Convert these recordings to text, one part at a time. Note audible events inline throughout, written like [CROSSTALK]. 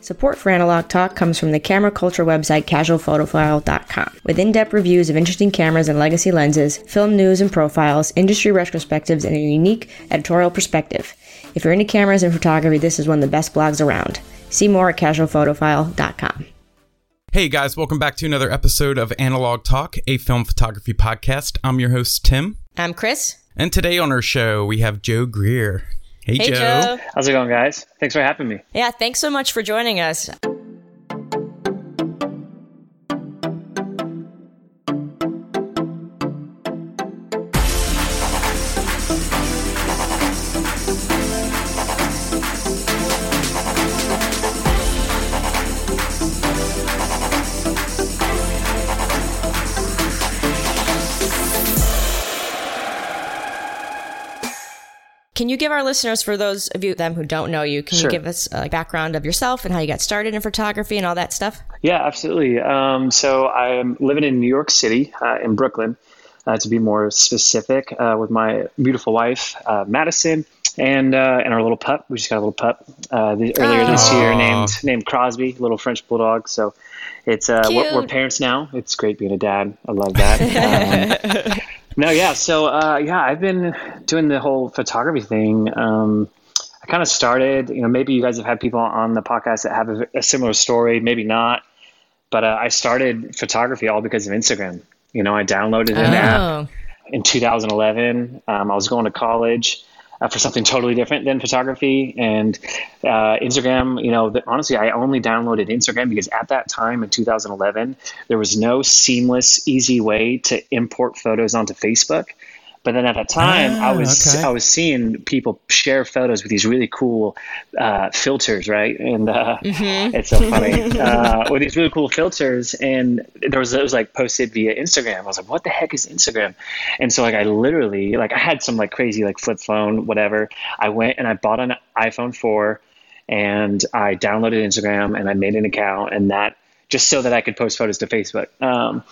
Support for Analog Talk comes from the camera culture website casualphotophile.com. With in depth reviews of interesting cameras and legacy lenses, film news and profiles, industry retrospectives, and a unique editorial perspective. If you're into cameras and photography, this is one of the best blogs around. See more at casualphotophile.com. Hey guys, welcome back to another episode of Analog Talk, a film photography podcast. I'm your host, Tim. I'm Chris. And today on our show, we have Joe Greer. Hey, Hey, Joe. Joe. How's it going, guys? Thanks for having me. Yeah, thanks so much for joining us. Can you give our listeners, for those of you them who don't know you, can Sure. you give us a background of yourself and how you got started in photography and all that stuff? Yeah, absolutely. Um, so I'm living in New York City, uh, in Brooklyn, uh, to be more specific, uh, with my beautiful wife, uh, Madison, and uh, and our little pup. We just got a little pup uh, the, earlier this year named named Crosby, little French bulldog. So it's uh, we're, we're parents now. It's great being a dad. I love that. [LAUGHS] Um, no, yeah. So uh, yeah, I've been doing the whole photography thing. Um, I kind of started, you know, maybe you guys have had people on the podcast that have a, a similar story, maybe not. But uh, I started photography all because of Instagram. You know, I downloaded an app Oh. in 2011. Um, I was going to college uh, for something totally different than photography. And uh, Instagram, you know, the, honestly, I only downloaded Instagram because at that time in 2011, there was no seamless, easy way to import photos onto Facebook. But then at that time, I Ah, was okay. I was seeing people share photos with these really cool uh, filters, right? And uh, it's so funny uh, with these really cool filters. And there was it was like posted via Instagram. I was like, what the heck is Instagram? And so like I literally like I had some like crazy like flip phone whatever. I went and I bought an iPhone four, and I downloaded Instagram and I made an account and that just so that I could post photos to Facebook. Um,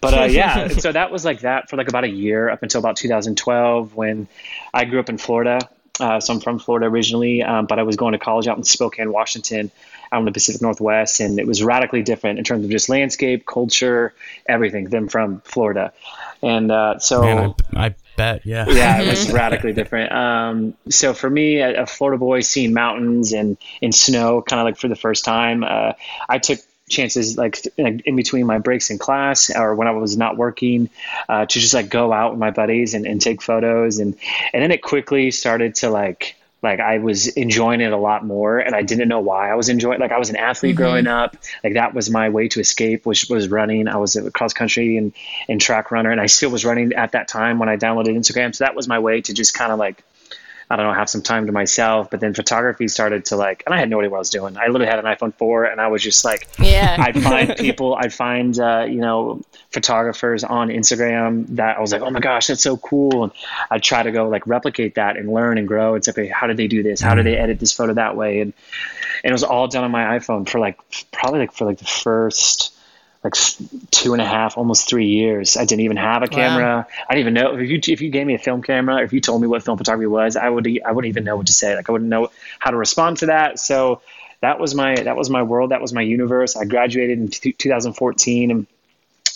but uh, yeah, [LAUGHS] so that was like that for like about a year up until about 2012 when I grew up in Florida. Uh, so I'm from Florida originally, um, but I was going to college out in Spokane, Washington, out in the Pacific Northwest, and it was radically different in terms of just landscape, culture, everything than from Florida. And uh, so Man, I, I bet, yeah. yeah, it was [LAUGHS] radically different. Um, so for me, a, a Florida boy seeing mountains and in snow, kind of like for the first time, uh, I took chances like in between my breaks in class or when I was not working uh, to just like go out with my buddies and, and take photos. And and then it quickly started to like like I was enjoying it a lot more and I didn't know why I was enjoying like I was an athlete growing up. Like that was my way to escape which was running. I was a cross country and and track runner and I still was running at that time when I downloaded Instagram. So that was my way to just kind of like I don't know, have some time to myself. But then photography started to like, and I had no idea what I was doing. I literally had an iPhone 4 and I was just like, Yeah. I'd find [LAUGHS] people, I'd find, uh, you know, photographers on Instagram that I was like, oh my gosh, that's so cool. And I'd try to go like replicate that and learn and grow. It's like, okay, how did they do this? How did they edit this photo that way? And, and it was all done on my iPhone for like, probably like for like the first, like two and a half, almost three years. I didn't even have a camera. I didn't even know if you if you gave me a film camera, or if you told me what film photography was, I would I wouldn't even know what to say. Like I wouldn't know how to respond to that. So that was my that was my world. That was my universe. I graduated in t- 2014 and.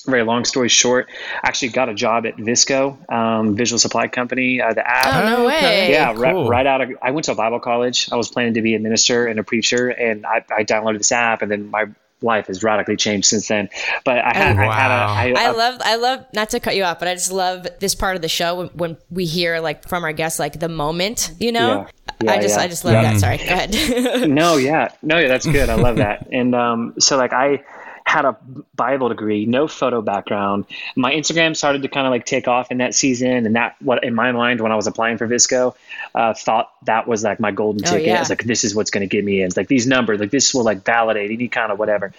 Very long story short, I actually got a job at VSCO, um, visual supply company. Uh, the app, Oh, no way. yeah, right, right out of I went to a Bible college. I was planning to be a minister and a preacher, and I, I downloaded this app, and then my life has radically changed since then. But I had, I had Wow. a, I, I love, I love, not to cut you off, but I just love this part of the show when, when we hear like from our guests, like the moment, you know? Yeah. I just, yeah. I just love Yeah. that. Sorry, go ahead. [LAUGHS] no, yeah, no, yeah, that's good. I love [LAUGHS] that. And um, so like I had a Bible degree, no photo background. My Instagram started to kind of like take off in that season, and that what in my mind when I was applying for VSCO, uh, thought that was like my golden ticket. Oh, yeah. I was like, this is what's going to get me in. It's like these numbers, like this will like validate any kind of whatever.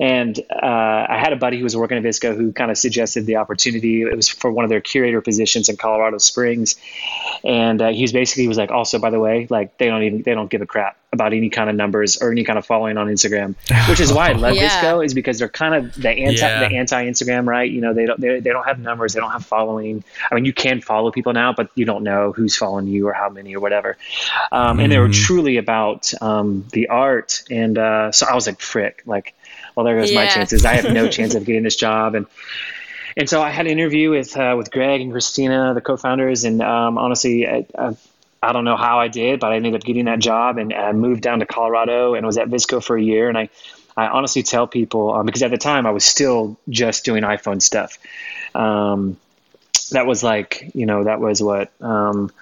And uh, I had a buddy who was working at VSCO who kind of suggested the opportunity. It was for one of their curator positions in Colorado Springs, and uh, he was basically he was like, also by the way, like they don't even they don't give a crap about any kind of numbers or any kind of following on Instagram, which is why I [LAUGHS] love yeah. VSCO is because they're kind of the anti yeah. the anti Instagram, right? You know, they don't they, they don't have numbers, they don't have following. I mean, you can follow people now, but you don't know who's following you or how many or whatever. Um, mm. And they were mm-hmm. truly about um, the art, and uh, so I was like, frick, like well, there goes yeah. my chances. I have no [LAUGHS] chance of getting this job. And and so I had an interview with uh, with Greg and Christina, the co-founders, and um, honestly, I, I, I, don't know how I did, but I ended up getting that job and I moved down to Colorado and was at VSCO for a year. And I, I honestly tell people um, because at the time I was still just doing iPhone stuff. Um, that was like you know that was what um,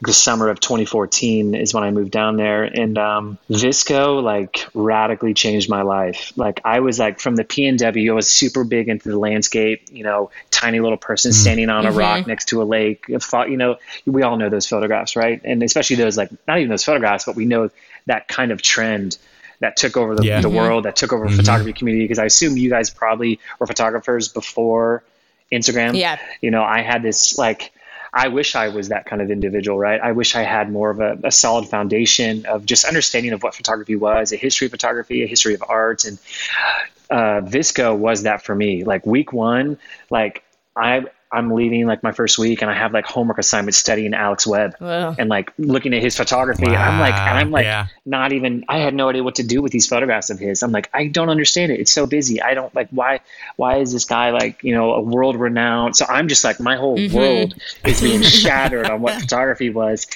the summer of 2014 is when I moved down there, and um, VSCO like radically changed my life. Like I was like from the PNW, I was super big into the landscape. You know, tiny little person mm. standing on a mm-hmm. rock next to a lake. You know, we all know those photographs, right? And especially those like not even those photographs, but we know that kind of trend that took over the, yeah. the mm-hmm. world, that took over mm-hmm. photography community. Because I assume you guys probably were photographers before Instagram. Yeah. You know, I had this like I wish I was that kind of individual, right? I wish I had more of a, a, solid foundation of just understanding of what photography was, a history of photography, a history of art, and uh, VSCO was that for me. Like week one, like I I'm leaving like my first week and I have like homework assignments studying Alex Webb wow. and like looking at his photography. Wow. I'm like, and I'm like, yeah. not even, I had no idea what to do with these photographs of his. I'm like, I don't understand it. It's so busy. I don't like, why, why is this guy like, you know, a world renowned? So I'm just like, my whole mm-hmm. world is being [LAUGHS] shattered on what photography was.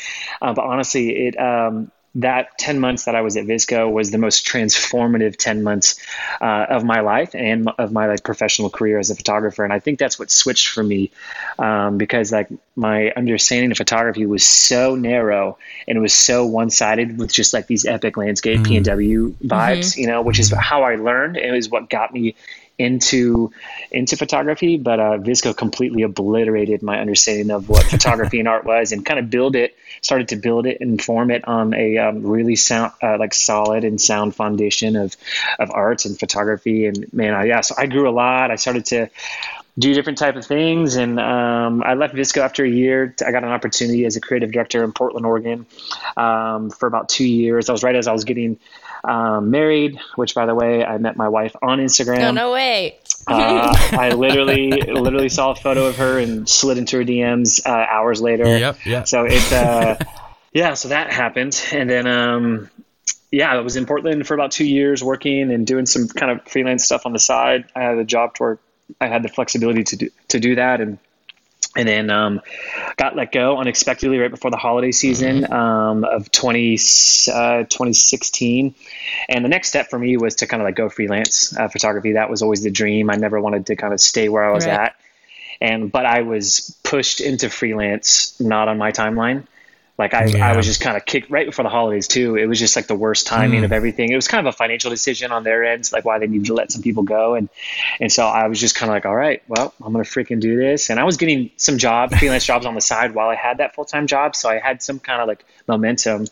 Uh, but honestly, it, um, that 10 months that I was at VSCO was the most transformative 10 months uh, of my life and of my like professional career as a photographer. And I think that's what switched for me um, because like my understanding of photography was so narrow and it was so one sided with just like these epic landscape mm. PNW vibes, mm-hmm. you know, which is how I learned. It was what got me into into photography, but uh, VSCO completely obliterated my understanding of what photography and art was, and kind of build it, started to build it and form it on a um, really sound, uh, like solid and sound foundation of of arts and photography. And man, I, yeah, so I grew a lot. I started to do different type of things, and um, I left VSCO after a year. I got an opportunity as a creative director in Portland, Oregon, um, for about two years. I was right as I was getting um, married, which by the way, I met my wife on Instagram. No, no way. uh, I literally, literally saw a photo of her and slid into her DMs uh, hours later. Yep. Yeah. So it, uh, yeah. So that happened, and then, um, yeah, I was in Portland for about two years, working and doing some kind of freelance stuff on the side. I had a job to where I had the flexibility to do to do that, and and then um, got let go unexpectedly right before the holiday season mm-hmm. um, of 20, uh, 2016 and the next step for me was to kind of like go freelance uh, photography. That was always the dream. I never wanted to kind of stay where i was right. at. And but i was pushed into freelance not on my timeline like I, yeah. I was just kind of kicked right before the holidays too. It was just like the worst timing mm. of everything. It was kind of a financial decision on their ends, like why they needed to let some people go. And, and so I was just kind of like, all right, well, I'm going to freaking do this. And I was getting some jobs, freelance jobs on the side while I had that full-time job. So I had some kind of like momentum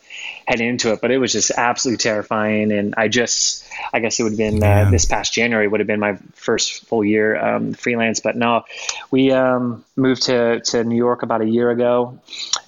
heading into it, but it was just absolutely terrifying. And I just, I guess it would have been uh, this past January would have been my first full year um, freelance. But no, we um, moved to, to New York about a year ago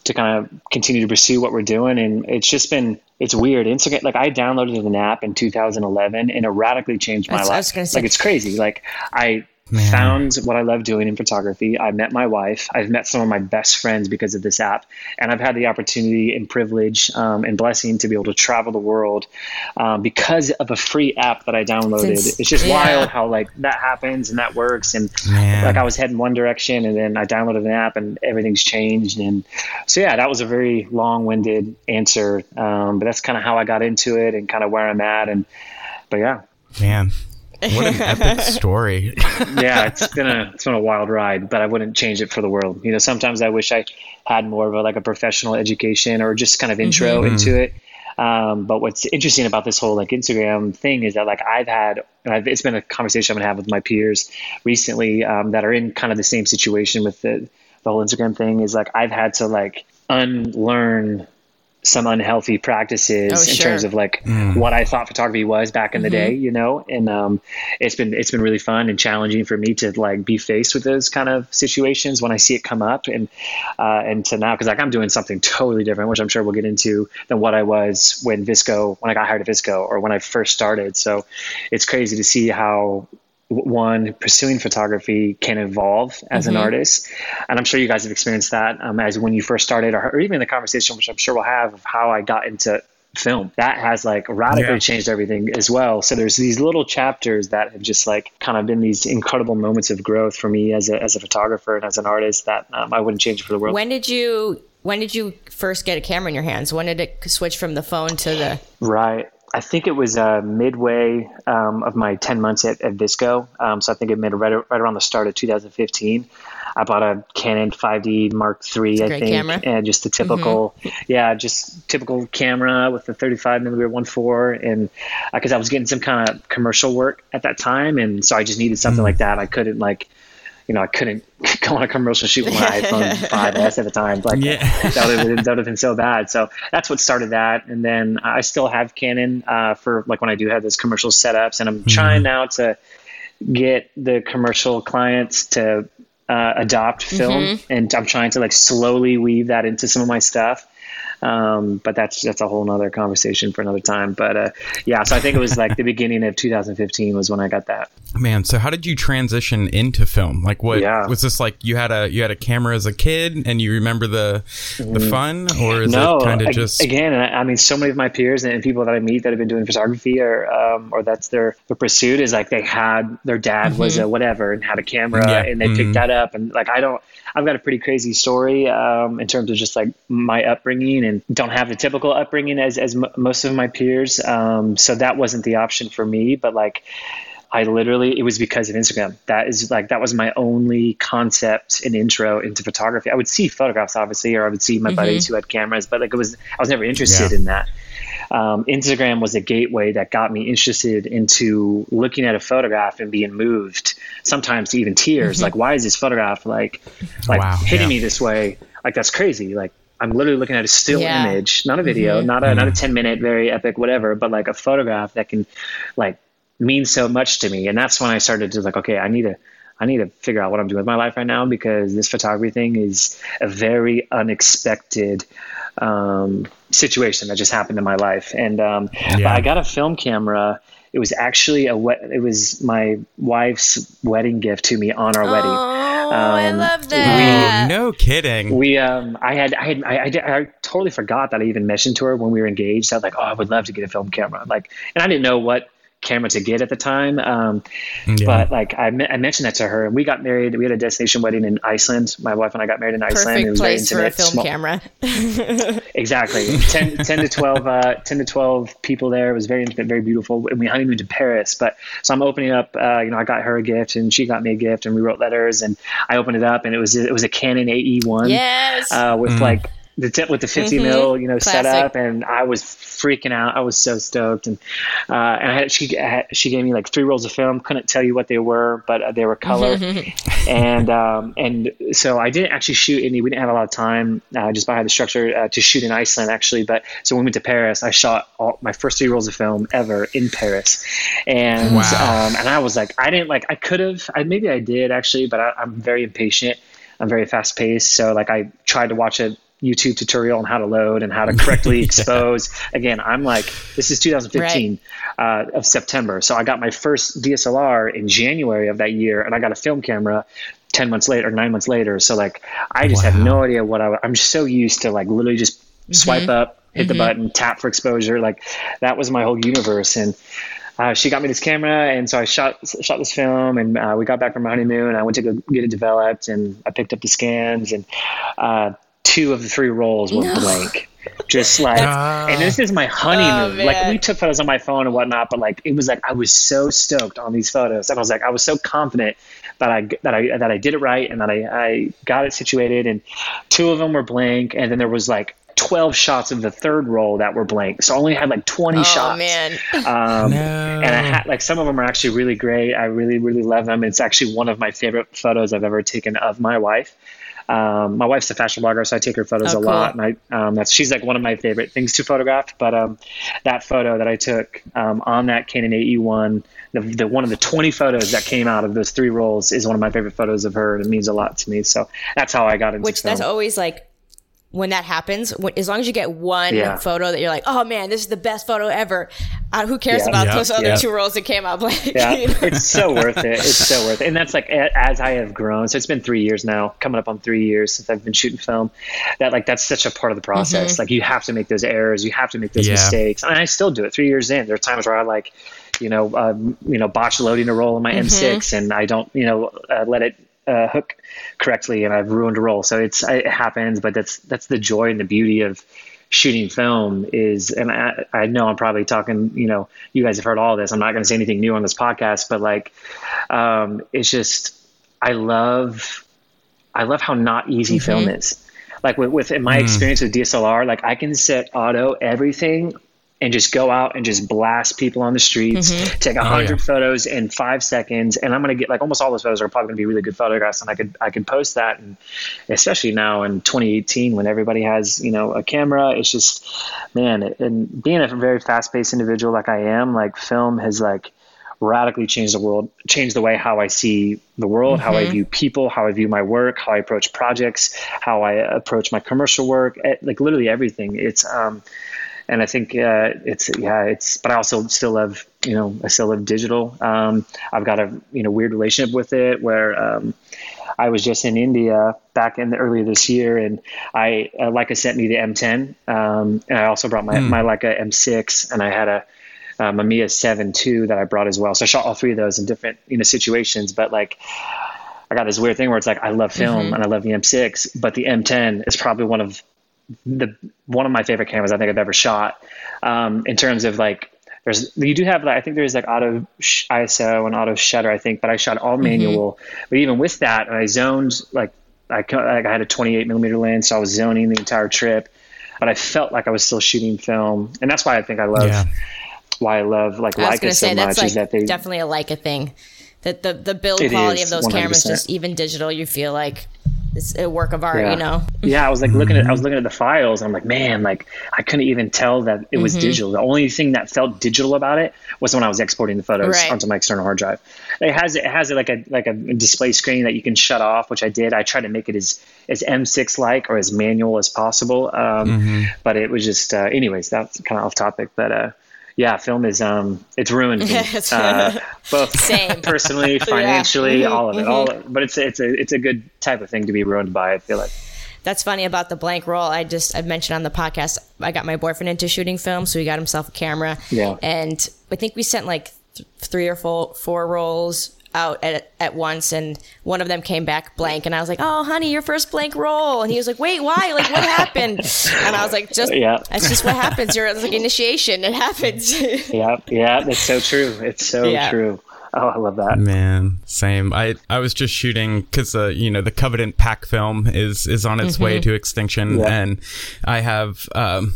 to kind of continue to pursue what we're doing. And it's just been, it's weird. Instagram, like I downloaded an app in 2011 and it radically changed my That's life. Like it's crazy. Like I, Man. found what I love doing in photography. I met my wife. I've met some of my best friends because of this app, and I've had the opportunity and privilege um, and blessing to be able to travel the world um, because of a free app that I downloaded. Since, it's just yeah. wild how like that happens and that works. And Man. like I was heading one direction, and then I downloaded an app, and everything's changed. And so yeah, that was a very long-winded answer, um, but that's kind of how I got into it and kind of where I'm at. And but yeah, man what an epic [LAUGHS] story. yeah, [LAUGHS] it's been a it's been a wild ride, but I wouldn't change it for the world. You know, sometimes I wish I had more of a like a professional education or just kind of intro mm-hmm. into it. Um, but what's interesting about this whole like Instagram thing is that like I've had, I've, it's been a conversation I'm gonna have with my peers recently um, that are in kind of the same situation with the the whole Instagram thing. Is like I've had to like unlearn some unhealthy practices Oh, in sure. terms of like what I thought photography was back in the day, you know, and um, it's been it's been really fun and challenging for me to like be faced with those kind of situations when I see it come up and uh, and to now because like I'm doing something totally different, which I'm sure we'll get into than what I was when VSCO when I got hired at VSCO or when I first started. So it's crazy to see how w- one pursuing photography can evolve as an artist and i'm sure you guys have experienced that um, as when you first started or, or even the conversation which i'm sure we'll have of how i got into film that has like radically Yeah. changed everything as well so there's these little chapters that have just like kind of been these incredible moments of growth for me as a, as a photographer and as an artist that um, i wouldn't change for the world When did you when did you first get a camera in your hands? When did it switch from the phone to the Right. I think it was uh, midway um, of my 10 months at, at VSCO. Um, so I think it made right, right around the start of 2015. I bought a Canon 5D Mark III, I great think, camera. and just the typical, yeah, just typical camera with the 35 millimeter 1.4. And because I was getting some kind of commercial work at that time, and so I just needed something like that. I couldn't like, you know, I couldn't [LAUGHS] go on a commercial shoot with my iPhone [LAUGHS] 5S at the time. Like Yeah. that would have been, that would have been so bad. So that's what started that. And then I still have Canon uh, for like when I do have those commercial setups, and I'm trying now to get the commercial clients to uh, adopt film, and I'm trying to like slowly weave that into some of my stuff. Um, but that's that's a whole nother conversation for another time. But uh, yeah, so I think it was like the [LAUGHS] beginning of 2015 was when I got that. Man, so how did you transition into film? Like, what Yeah. was this like? You had a you had a camera as a kid, and you remember the the fun, or is no, it kind of just again, I I mean, so many of my peers and people that I meet that have been doing photography or um, or that's their their pursuit is like they had their dad was a whatever and had a camera Yeah. and they picked that up and like I don't I've got a pretty crazy story um, in terms of just like my upbringing and don't have the typical upbringing as as m- most of my peers. Um, so that wasn't the option for me but like I literally it was because of Instagram. That is like that was my only concept and intro into photography. I would see photographs obviously, or I would see my mm-hmm. buddies who had cameras, but like it was I was never interested Yeah. in that. Um, Instagram was a gateway that got me interested into looking at a photograph and being moved, sometimes to even tears. Mm-hmm. Like, why is this photograph like oh, like Wow, hitting yeah. me this way? Like that's crazy. Like I'm literally looking at a still Yeah. image, not a video, mm-hmm. not a not a 10 minute very epic whatever, but like a photograph that can like mean so much to me. And that's when I started to like, okay, I need to I need to figure out what I'm doing with my life right now because this photography thing is a very unexpected um, situation that just happened in my life. And um, but Yeah. I got a film camera. It was actually a wet, it was my wife's wedding gift to me on our wedding. Oh, I Um, love that. no kidding? We, um, I had, I had, I, I, did- I totally forgot that I even mentioned to her when we were engaged. I was like, oh, I would love to get a film camera. Like, and I didn't know what camera to get at the time. Um, Yeah. but like I, me- I mentioned that to her and we got married. We had a destination wedding in Iceland. My wife and I got married in Iceland. It Perfect was very place for a intimate, film small- camera. [LAUGHS] [LAUGHS] Exactly. 10, 10 to 12, uh, 10 to 12 people there. It was very intimate, very beautiful. And we honeymooned to Paris. But so I'm opening up, uh, you know, I got her a gift and she got me a gift and we wrote letters and I opened it up and it was, it was a Canon AE1 yes. uh, with like the tip with the 50 mil, you know, Classic. setup, and I was freaking out. I was so stoked, and uh, and I had, she had, she gave me like three rolls of film. Couldn't tell you what they were, but uh, they were color, and um, and so I didn't actually shoot any. We didn't have a lot of time uh, just behind the structure uh, to shoot in Iceland actually. But so when we went to Paris, I shot all, my first three rolls of film ever in Paris, and Wow. um, and I was like, I didn't like, I could have, I, maybe I did actually, but I, I'm very impatient. I'm very fast paced. So like I tried to watch a YouTube tutorial on how to load and how to correctly [LAUGHS] expose. Again, I'm like, this is 2015 uh, of September. So I got my first DSLR in January of that year and I got a film camera 10 months later, nine months later. So like, I just had Wow. no idea what I, I'm so used to like literally just swipe up, hit the button, tap for exposure. Like that was my whole universe. And uh, she got me this camera, and so I shot shot this film, and uh, we got back from our honeymoon. I went to go get it developed, and I picked up the scans, and uh, two of the three rolls were blank. [LAUGHS] Just like, Ah. and this is my honeymoon. Oh, like we took photos on my phone and whatnot, but like it was like I was so stoked on these photos, and I was like I was so confident that I that I that I did it right, and that I I got it situated, and two of them were blank, and then there was like 12 shots of the third roll that were blank. So I only had like 20 oh, shots. man. Um, No. And I had like some of them are actually really great. I really, really love them. It's actually one of my favorite photos I've ever taken of my wife. Um, my wife's a fashion blogger, so I take her photos Oh, a cool. lot, and I um, that's she's like one of my favorite things to photograph. But um, that photo that I took um, on that Canon AE1, the, the one of the 20 photos that came out of those three rolls is one of my favorite photos of her, and it means a lot to me. So that's how I got into it. Which film. that's always like when that happens. When, as long as you get one Yeah. photo that you're like, oh man, this is the best photo ever. Uh, who cares Yeah. about Yeah. those other Yeah. two rolls that came out blank? [LAUGHS] yeah, You know? it's so worth it. It's so worth it. And that's like as I have grown. So it's been three years now, coming up on three years since I've been shooting film. That like that's such a part of the process. Like you have to make those errors, you have to make those Yeah. mistakes, and I still do it. Three years in, there are times where I like, you know, um, you know, botch loading a roll in my M6, and I don't, you know, uh, let it uh, hook correctly, and I've ruined a roll. So it's it happens, but that's that's the joy and the beauty of shooting film is and I, I know i'm probably talking you know you guys have heard all this. I'm not going to say anything new on this podcast but like um, it's just i love i love how not easy film is. Like with, with in my experience with dslr like i can set auto everything and just go out and just blast people on the streets, take a hundred yeah. photos in five seconds, and I'm gonna get like almost all those photos are probably gonna be really good photographs, and I could I could post that, and especially now in 2018 when everybody has you know a camera, it's just man, and being a very fast paced individual like I am, like film has like radically changed the world, changed the way how I see the world, how I view people, how I view my work, how I approach projects, how I approach my commercial work, eh, like literally everything. It's um, and I think uh, it's yeah, it's. But I also still love you know I still love digital. Um, I've got a you know weird relationship with it where um, I was just in India back in the earlier this year, and I uh, Leica sent me the M10, um, and I also brought my my Leica M6, and I had a um, a Mia 7 II that I brought as well. So I shot all three of those in different you know situations, but like. I got this weird thing where it's like I love film and I love the M6, but the M10 is probably one of the one of my favorite cameras I think I've ever shot. Um, in terms of like, there's you do have like I think there's like auto sh- ISO and auto shutter I think, but I shot all manual. But even with that, I zoned like I like I had a 28 millimeter lens, so I was zoning the entire trip. But I felt like I was still shooting film, and that's why I think I love Yeah. why I love like I was Leica going to so say much that's is like that they definitely a Leica thing. That the the build quality is, of those cameras, 100%. just even digital, you feel like it's a work of art. Yeah. You know, [LAUGHS] yeah, I was like looking at I was looking at the files. And I'm like, man, like I couldn't even tell that it Mm-hmm. was digital. The only thing that felt digital about it was when I was exporting the photos Right. onto my external hard drive. It has it has like a like a display screen that you can shut off, which I did. I tried to make it as as M6 like or as manual as possible. Um, But it was just, uh, anyways, that's kind of off topic. But uh, yeah, film is um, it's ruined me, [LAUGHS] uh, both [LAUGHS] Same. personally, [LAUGHS] financially, Mhm, all of it. All, of it. but it's a, it's a it's a good type of thing to be ruined by. I feel like. that's funny about the blank roll. I just I mentioned on the podcast. I got my boyfriend into shooting film, so he got himself a camera. Yeah. and I think we sent like th- three or four four rolls out at at once, and one of them came back blank, and I was like, "Oh, honey, your first blank roll," and he was like, "Wait, why? Like, what happened?" [LAUGHS] And I was like, "Just Yeah. that's just what happens. You're like initiation. It happens." [LAUGHS] Yeah, yeah, that's so true. It's so Yeah. true. Oh, I love that. Man, same. I I was just shooting because uh, you know the Covenant pack film is is on its way to extinction, Yeah. and I have um,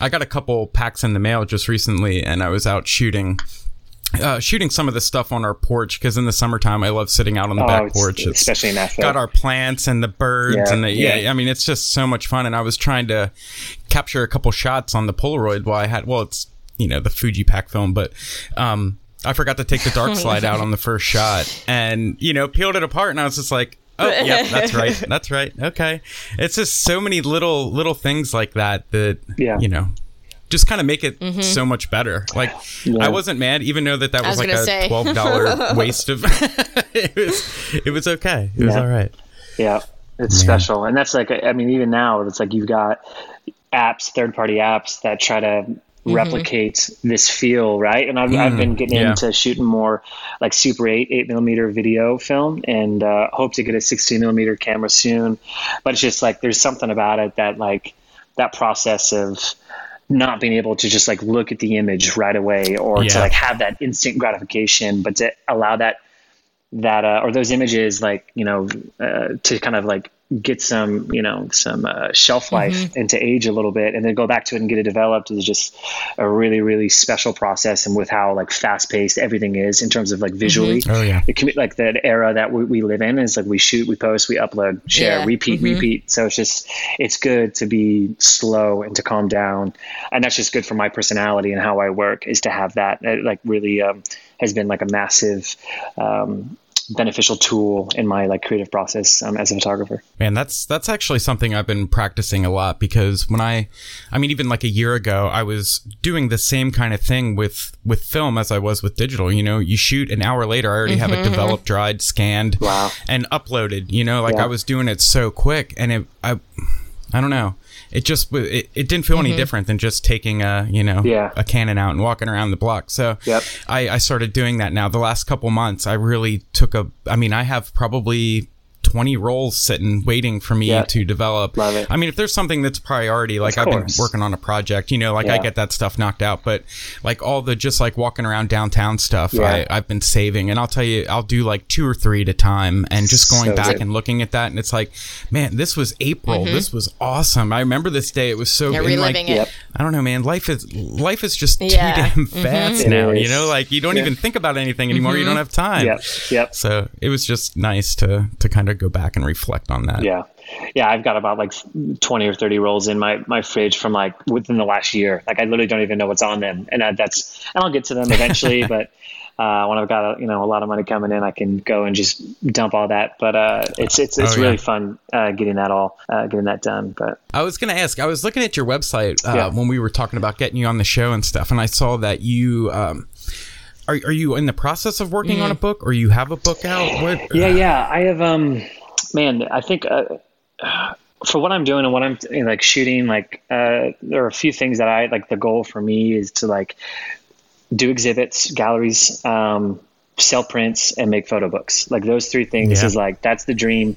I got a couple packs in the mail just recently, and I was out shooting. Uh, shooting some of the stuff on our porch because in the summertime I love sitting out on the Oh, back porch. It's especially in Nashville. got our plants and the birds Yeah, and the yeah, yeah. I mean it's just so much fun. And I was trying to capture a couple shots on the Polaroid while I had well it's you know the Fuji pack film, but um I forgot to take the dark [LAUGHS] slide out on the first shot and you know peeled it apart and I was just like oh yeah [LAUGHS] that's right that's right okay it's just so many little little things like that that Yeah. you know just kind of make it mm-hmm. so much better. Like I wasn't mad, even though that that was, was like a say. twelve dollar [LAUGHS] waste of. [LAUGHS] it was it was okay. It was Yeah. all right. Yeah, it's special, and that's like I mean, even now it's like you've got apps, third-party apps that try to mm-hmm. replicate this feel, right? And I've, I've mm, been getting yeah. into shooting more like Super 8, 8 millimeter video film, and uh, hope to get a 16 millimeter camera soon. But it's just like there's something about it that like that process of not being able to just like look at the image right away or to like have that instant gratification, but to allow that that uh, or those images like you know uh, to kind of like get some, you know, some uh, shelf life mm-hmm. and to age a little bit, and then go back to it and get it developed is just a really, really special process. And with how like fast paced everything is in terms of like visually, mm-hmm. oh yeah, the, like that era that we, we, live in is like we shoot, we post, we upload, share, yeah. repeat, mm-hmm. repeat. So it's just it's good to be slow and to calm down, and that's just good for my personality and how I work is to have that. It, like really um, has been like a massive. Um, beneficial tool in my like creative process um, as a photographer. Man, that's that's actually something I've been practicing a lot because when I, I mean, even like a year ago, I was doing the same kind of thing with with film as I was with digital. You know, you shoot an hour later, I already mm-hmm. have it mm-hmm. developed, dried, scanned, wow. and uploaded. You know, like yeah. I was doing it so quick, and it, I, I don't know it just it, it didn't feel mm-hmm. any different than just taking a you know yeah. a Canon out and walking around the block. So yep. I, I started doing that now. The last couple months, I really took a. I mean, I have probably 20 rolls sitting waiting for me yeah. to develop. Love it. I mean, if there's something that's priority, like I've been working on a project, you know, like yeah. I get that stuff knocked out, but like all the just like walking around downtown stuff, yeah. I, have been saving. And I'll tell you, I'll do like two or three at a time and just going so back good. and looking at that. And it's like, man, this was April. Mm-hmm. This was awesome. I remember this day. It was so yeah, reliving like, it. I don't know, man. Life is life is just too damn mm-hmm. fast mm-hmm. now. You know, like you don't even think about anything anymore. Mm-hmm. You don't have time. Yep. Yep. So it was just nice to to kind of go back and reflect on that. Yeah. Yeah, I've got about like 20 or 30 rolls in my, my fridge from like within the last year. Like I literally don't even know what's on them. And that's, and I'll get to them eventually, [LAUGHS] but uh, when I've got a, you know a lot of money coming in, I can go and just dump all that. But uh, it's it's it's oh, really fun uh, getting that all uh, getting that done. But I was going to ask, I was looking at your website uh, yeah. when we were talking about getting you on the show and stuff, and I saw that you. Um, are, are you in the process of working mm. on a book, or you have a book out? What? Yeah, yeah, I have. Um, man, I think uh, for what I'm doing and what I'm like shooting, like uh, there are a few things that I like. The goal for me is to like do exhibits, galleries, um, sell prints, and make photo books. Like those three things yeah. is like that's the dream.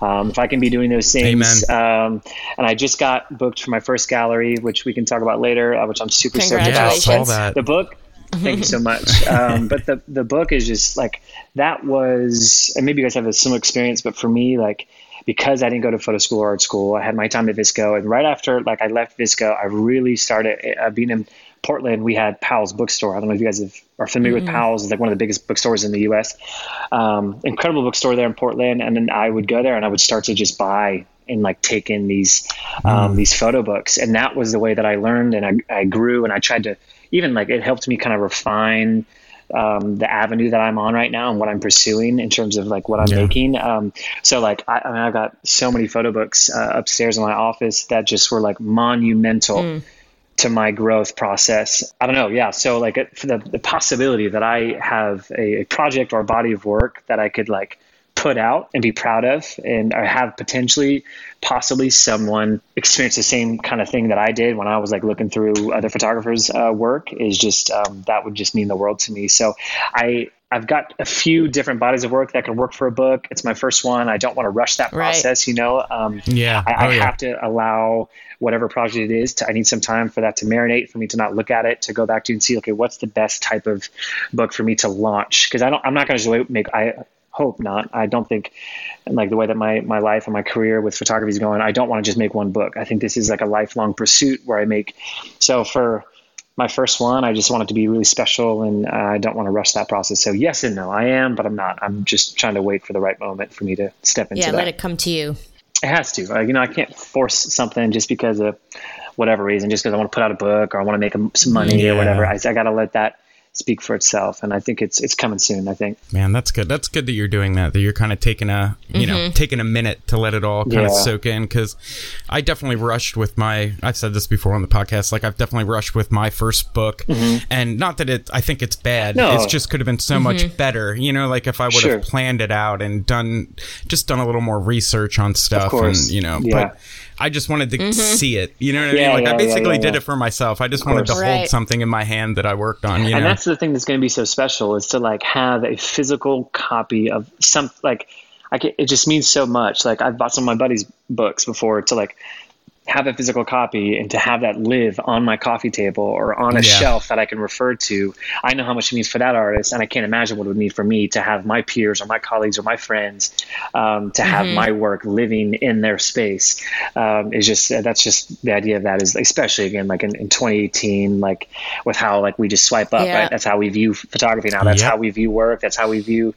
Um, if I can be doing those things, um, and I just got booked for my first gallery, which we can talk about later, uh, which I'm super stoked about. Yeah, the book Thank you so [LAUGHS] much. Um, but the the book is just like that was, and maybe you guys have a similar experience, but for me, like because I didn't go to photo school or art school, I had my time at VSCO, and right after like I left VSCO, I really started uh, being in Portland. We had Powell's bookstore. I don't know if you guys have, are familiar mm-hmm. with Powell's. It's like one of the biggest bookstores in the U.S. Um, incredible bookstore there in Portland, and then I would go there and I would start to just buy and like take in these um, mm. these photo books, and that was the way that I learned and I, I grew and I tried to even like it helped me kind of refine um, the avenue that I'm on right now and what I'm pursuing in terms of like what I'm yeah. making. Um, so like I, I, mean I've got so many photo books uh, upstairs in my office that just were like monumental. Mm. To my growth process, I don't know. Yeah, so like for the, the possibility that I have a, a project or a body of work that I could like put out and be proud of and or have potentially possibly someone experience the same kind of thing that I did when I was like looking through other photographers uh, work is just um, that would just mean the world to me so I I've got a few different bodies of work that can work for a book. It's my first one. I don't want to rush that process, right. you know. Um, yeah, I, I oh, yeah. have to allow whatever project it is. To, I need some time for that to marinate, for me to not look at it, to go back to and see, okay, what's the best type of book for me to launch? Because I don't, I'm not going to just make. I hope not. I don't think, like the way that my my life and my career with photography is going, I don't want to just make one book. I think this is like a lifelong pursuit where I make. So for my first one, I just want it to be really special, and uh, I don't want to rush that process. So yes and no, I am, but I'm not. I'm just trying to wait for the right moment for me to step into. Yeah, that. let it come to you. It has to. Uh, you know, I can't force something just because of whatever reason, just because I want to put out a book or I want to make some money yeah. or whatever. I, I got to let that speak for itself. And I think it's it's coming soon. I think. Man, that's good. That's good that you're doing that. That you're kind of taking a you mm-hmm. know taking a minute to let it all kind yeah. of soak in. Because I definitely rushed with my. I've said this before on the podcast. Like I've definitely rushed with my first book, mm-hmm. and not that it. I think it's bad. No. It's just could have been so mm-hmm. much better. You know, like if I would sure. have planned it out and done just done a little more research on stuff, and you know, yeah. but I just wanted to mm-hmm. see it. You know what I mean? like yeah, I basically yeah, did it for myself. I just wanted to right. hold something in my hand that I worked on. and know? that's the thing that's going to be so special is to like have a physical copy of some like. I can, it just means so much. Like I've bought some of my buddies' books before to like have a physical copy and to have that live on my coffee table or on a Yeah. shelf that I can refer to, I know how much it means for that artist, and I can't imagine what it would mean for me to have my peers or my colleagues or my friends um, to have my work living in their space. Um, is just that's just the idea of that is especially again like in, in 2018, like with how like we just swipe up, Yeah. right? That's how we view photography now. That's Yep. how we view work. That's how we view,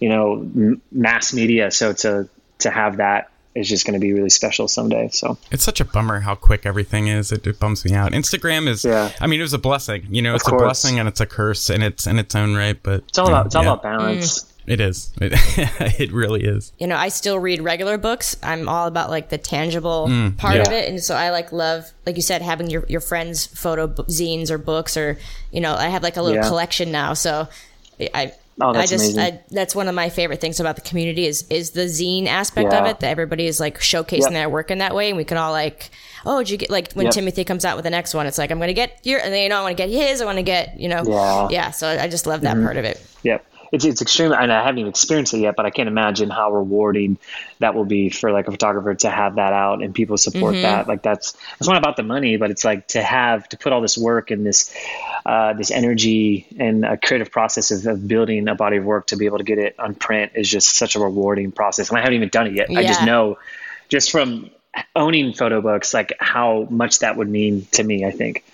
you know, m- mass media. So to to have that is just going to be really special someday. So It's such a bummer how quick everything is. It, it bums me out. Instagram is. Yeah. I mean, it was a blessing. You know, it's course. a blessing and it's a curse in its in its own right. But it's all about it's all yeah, about balance. Mm. It is. It, [LAUGHS] it really is. you know, I still read regular books. I'm all about like the tangible mm, part yeah. of it, and so I like love, like you said, having your your friends' photo b- zines or books, or you know, I have like a little Yeah. collection now. So I. Oh, I just I, that's one of my favorite things about the community is is the zine aspect of it that everybody is like showcasing Yep. their work in that way and we can all like oh did you get like when Yep. Timothy comes out with the next one it's like I'm gonna get your and then you know I want to get his I want to get you know Yeah. so I just love that mm-hmm. part of it Yep. It's, it's extremely, and I haven't even experienced it yet, but I can't imagine how rewarding that will be for like a photographer to have that out and people support that. Like that's, it's not about the money, but it's like to have, to put all this work and this, uh, this energy and a creative process of, of building a body of work to be able to get it on print is just such a rewarding process. And I haven't even done it yet. I just know just from owning photo books, like how much that would mean to me, I think.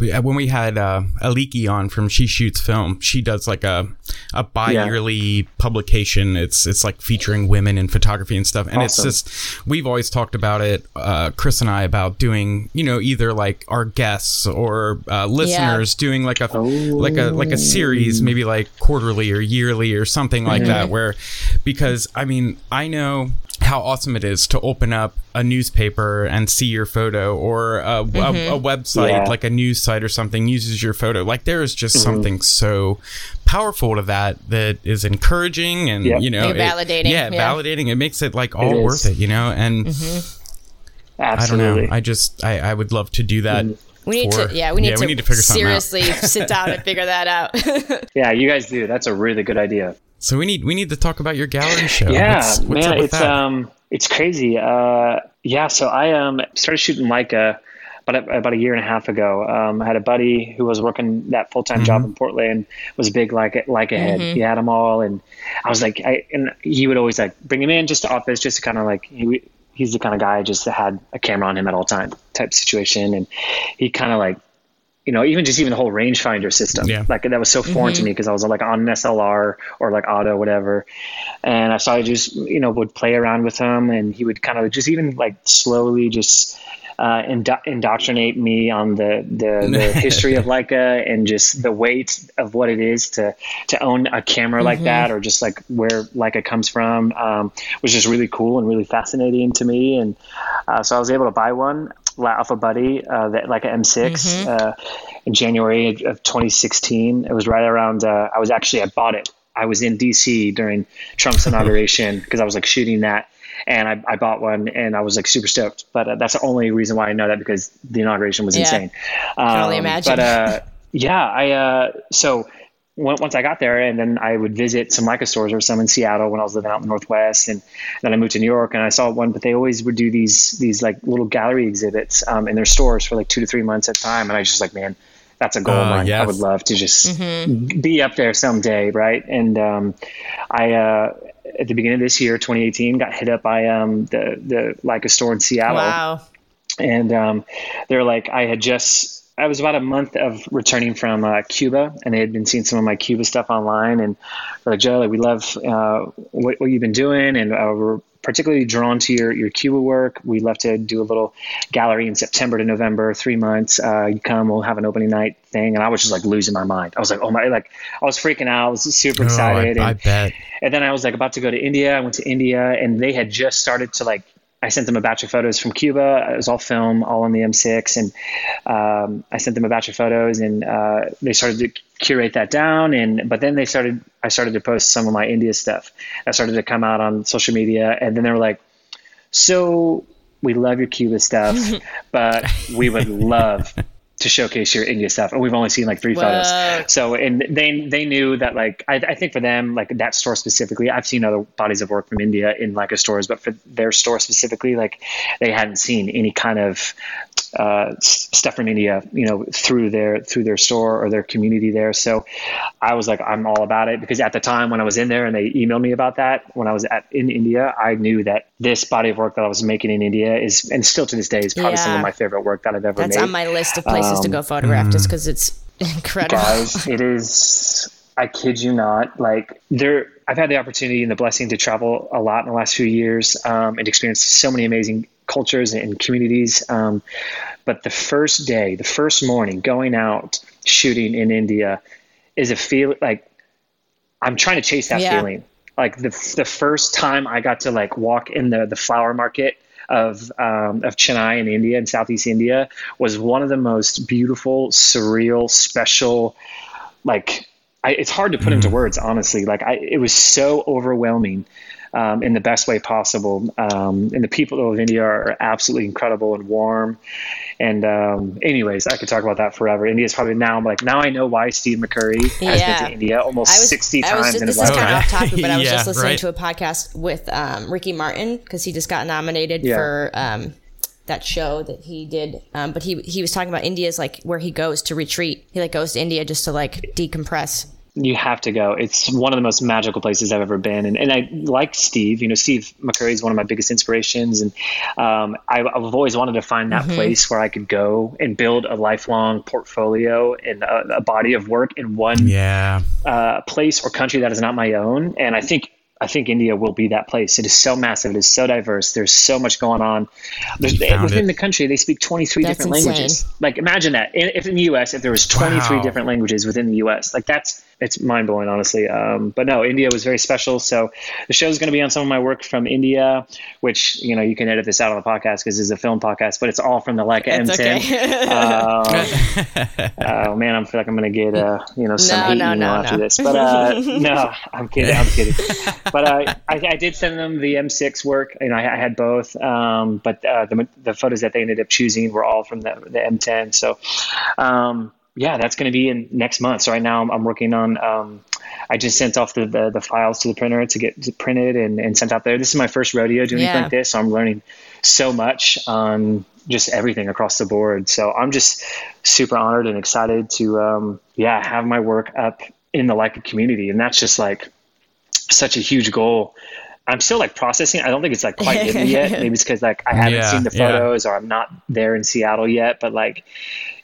Uh, When we had uh, Aliki on from She Shoots Film, she does like a a bi-yearly publication. It's it's like featuring women in photography and stuff. And Awesome. it's just we've always talked about it, uh, Chris and I, about doing you know either like our guests or uh, listeners doing like a like a like a series, maybe like quarterly or yearly or something like that. Where because I mean I know how awesome it is to open up a newspaper and see your photo or a, a, a website Yeah. like a news site or something uses your photo like there is just something so powerful to that that is encouraging and Yep. you know And validating, yeah, yeah. validating it makes it like all is. worth it you know and i don't know i just I, I would love to do that we need for- to yeah we need, to, we need to figure something out seriously [LAUGHS] sit down and figure that out [LAUGHS] yeah, you guys do. That's a really good idea. so we need we need to talk about your gallery show Yeah, what's, what's man, up with it's that? um, it's crazy. Uh, yeah, so I um started shooting Leica about a, about a year and a half ago. Um, I had a buddy who was working that full time job mm-hmm. in Portland, was a big Leica Leica head. Mm-hmm. He had them all, and I was like, I and he would always like bring him in just to office, just to kind of like he. He's the kind of guy just that had a camera on him at all time type situation, and he kind of like you know, even just even the whole rangefinder system, Yeah. like that was so foreign to mm-hmm. me because I was like on an SLR or like auto, whatever. And I saw he just, you know, would play around with him and he would kind of just even like slowly just uh, indo- indoctrinate me on the, the, the [LAUGHS] history of Leica and just the weight of what it is to, to own a camera like that or just like where Leica comes from um, was just really cool and really fascinating to me. And uh, so I was able to buy one off a buddy, uh, that like an M6 uh, in January of- of 2016. It was right around. Uh, I was actually I bought it. I was in DC during Trump's inauguration because I was like shooting that, and I, I bought one and I was like super stoked. But uh, that's the only reason why I know that because the inauguration was Yeah. insane. only Um, imagine. But uh, yeah, I uh, so on- once I got there, and then I would visit some Leica stores or some in Seattle when I was living out in the Northwest, and then I moved to New York, and I saw one, but they always would do these these like little gallery exhibits um, in their stores for like two to three months at a time, and I was just like, man, that's a goal of Uh, mine. I would love to just be up there someday, right? And um, I uh, at the beginning of this year, 2018, got hit up by um, the the a store in Seattle. Wow. And um, they're like I had just I was about a month of returning from uh, Cuba, and they had been seeing some of my Cuba stuff online, and they're like Joe, like we love uh, what, what you've been doing, and uh, we're particularly drawn to your your Cuba work. We'd love to do a little gallery in September to November, three months. Uh, you come, we'll have an opening night thing, and I was just like losing my mind. I was like, oh my, like I was freaking out. I was super Oh, I, excited. I bet and then I was like about to go to India. I went to India and they had just started to like, I sent them a batch of photos from Cuba. It was all film, all on the M6. And um, I sent them a batch of photos and uh, they started to curate that down. And, but then they started, I started to post some of my India stuff. I started to come out on social media. And then they were like, so we love your Cuba stuff, [LAUGHS] but we would love to showcase your India stuff, and we've only seen like three photos. So, and they they knew that like I, I think for them like that store specifically, I've seen other bodies of work from India in Leica stores, but for their store specifically, like they hadn't seen any kind of uh, s- stuff from India, you know, through their through their store or their community there. So, I was like, I'm all about it because at the time when I was in there and they emailed me about that when I was at in India, I knew that this body of work that I was making in India is and still to this day is probably some of my favorite work that I've ever That's made. on my list of places to go photograph just because it's [LAUGHS] incredible. guys it is i kid you not like there i've had the opportunity and the blessing to travel a lot in the last few years um, and experience so many amazing cultures and communities um, but the first day the first morning going out shooting in india is a feel like i'm trying to chase that Yeah. feeling like the, the first time i got to like walk in the, the flower market of um, of Chennai in India in Southeast India was one of the most beautiful, surreal, special. Like, I, it's hard to put into words, honestly. Like, I, it was so overwhelming. Um, in the best way possible, um, and the people of India are absolutely incredible and warm. And um, anyways, I could talk about that forever. India is probably now I'm like now I know why Steve McCurry has Yeah. been to India almost I was, sixty I was times just, in this his is kind of off topic, but I was [LAUGHS] Yeah, just listening right. to a podcast with um, Ricky Martin because he just got nominated Yeah. for um, that show that he did. Um, but he he was talking about India's like where he goes to retreat. He like goes to India just to like decompress. You have to go. It's one of the most magical places I've ever been. And, and I like Steve, you know, Steve McCurry is one of my biggest inspirations. And um, I, I've always wanted to find that place where I could go and build a lifelong portfolio and a, a body of work in one Yeah. uh, place or country that is not my own. And I think I think India will be that place. It is so massive. It is so diverse. There's so much going on. Within it. the country, they speak 23 That's different insane. languages. Like imagine that. In, if in the U.S., if there was 23 Wow. different languages within the U.S., like that's it's mind blowing, honestly. Um, but no, India was very special. So the show is going to be on some of my work from India, which you know you can edit this out on the podcast because it's a film podcast, but it's all from the Leica It's M10. okay. Uh, [LAUGHS] [LAUGHS] oh man, I'm feel like I'm gonna get uh, you know some No, hate no, email no, after no. this, but uh, [LAUGHS] no, I'm kidding, I'm kidding. But uh, I, I did send them the M6 work, and I, I had both. Um, but uh, the the photos that they ended up choosing were all from the, the M10. So um, yeah, that's going to be in next month. So right now I'm, I'm working on. Um, I just sent off the, the, the files to the printer to get to printed and, and sent out there. This is my first rodeo doing anything Yeah. like this, so I'm learning so much on just everything across the board. So I'm just super honored and excited to, um, yeah, have my work up in the Leica community, and that's just like such a huge goal. I'm still like processing. I don't think it's like quite in me yet. [LAUGHS] Maybe it's because like I haven't Yeah, seen the yeah. photos or I'm not there in Seattle yet. But like,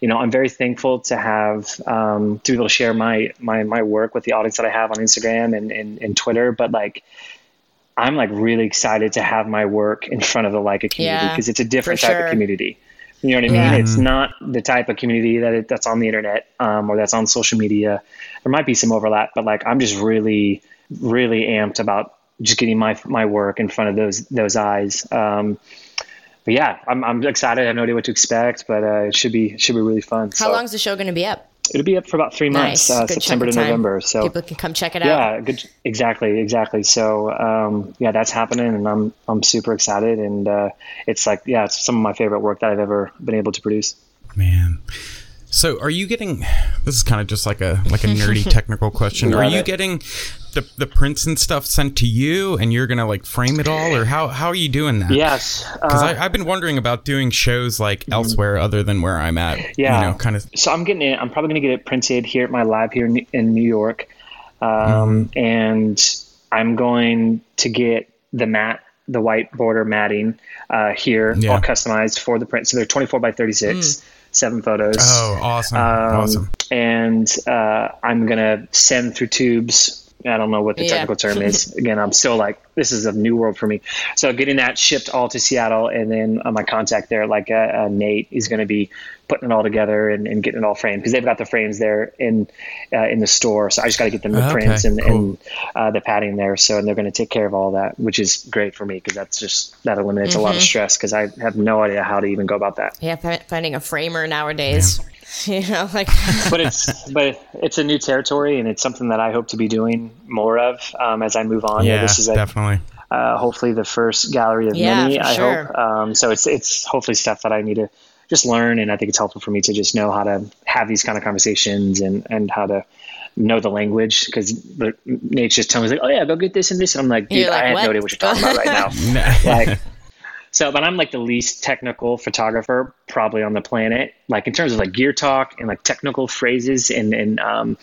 you know, I'm very thankful to have um, to be able to share my my my work with the audience that I have on Instagram and and, and Twitter. But like, I'm like really excited to have my work in front of the Leica community Yeah, because it's a different type sure. of community. You know what I mean? Yeah. It's not the type of community that it, that's on the internet um, or that's on social media. There might be some overlap, but like I'm just really, really amped about just getting my my work in front of those those eyes. Um, but yeah, I'm, I'm excited. I have no idea what to expect, but uh, it should be should be really fun. How so long's the show going to be up? it'll be up for about three months, Nice. uh, September to. November. So People can come check it out. yeah, good. Exactly, exactly. So um, yeah, that's happening, and I'm I'm super excited, and uh, it's like yeah, it's some of my favorite work that I've ever been able to produce. Man. So are you getting this is kind of just like a like a nerdy [LAUGHS] technical question. Are you it. getting the the prints and stuff sent to you and you're gonna like frame it all or how how are you doing that? Yes, Because uh, I've been wondering about doing shows like elsewhere other than where I'm at. Yeah. You know, kind of so I'm getting it. I'm probably going to get it printed here at my lab here in, in New York, um, and I'm going to get the mat, the white border matting uh, here, Yeah. all customized for the print. So they're 24 by 36, seven photos. Oh, awesome. Um, awesome. And uh, I'm gonna send through tubes. I don't know what the Yeah. technical term is. [LAUGHS] Again, I'm still like this is a new world for me. So getting that shipped all to Seattle, and then uh, my contact there, like uh, uh, Nate, is going to be putting it all together and, and getting it all framed because they've got the frames there in uh, in the store. So I just got to get them the Okay, prints and, cool. and uh, the padding there. So and they're going to take care of all that, which is great for me because that's just that eliminates a lot of stress because I have no idea how to even go about that. Yeah, finding a framer nowadays. [LAUGHS] You know, like [LAUGHS] but it's but it's a new territory and it's something that I hope to be doing more of um, as I move on. Yeah, this is like, definitely. uh, hopefully the first gallery of Yeah, many. I sure. hope. Um, so it's it's hopefully stuff that I need to just learn. And I think it's helpful for me to just know how to have these kind of conversations and, and how to know the language because Nate's just telling me like, oh yeah, go get this and this. And I'm like, dude, like, I have what? no idea what you're talking about right [LAUGHS] now. like, so, but I'm like the least technical photographer probably on the planet. Like in terms of like gear talk and like technical phrases and and um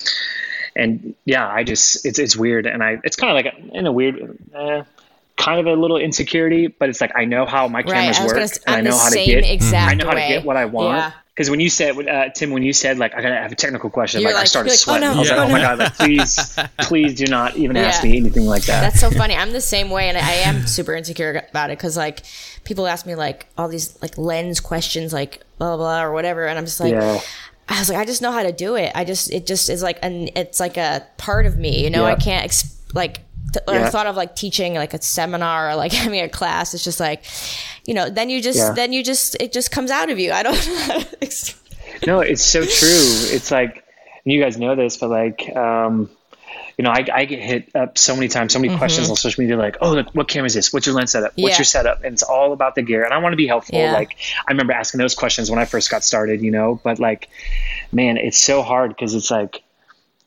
and yeah, I just it's it's weird and I it's kind of like a, in a weird. Eh, kind of a little insecurity, but it's like I know how my cameras right, work, and I know how to get. I know how to get what I want. Yeah because when you said uh, Tim, when you said like I gotta have a technical question, like, like, I started like, sweating. Oh, no, I was yeah. like, oh my god, like, please, [LAUGHS] please do not even yeah. ask me anything like that. That's so funny. I'm the same way, and I am super insecure about it because like people ask me like all these like lens questions, like blah blah, blah or whatever, and I'm just like. Yeah. I was like, I just know how to do it. I just, it just is like an, it's like a part of me, you know. Yep. I can't ex- like yeah. thought of like teaching like a seminar or like [LAUGHS] having a class. It's just like, you know, then you just, yeah. then you just, it just comes out of you. I don't know [LAUGHS] no, it's so true. It's like, you guys know this, but like, um, you know, I, I get hit up so many times, so many mm-hmm. questions on social media, like, oh, look, what camera is this? What's your lens setup? What's yeah. your setup? And it's all about the gear. And I want to be helpful. Yeah. Like, I remember asking those questions when I first got started, you know, but like, man, it's so hard because it's like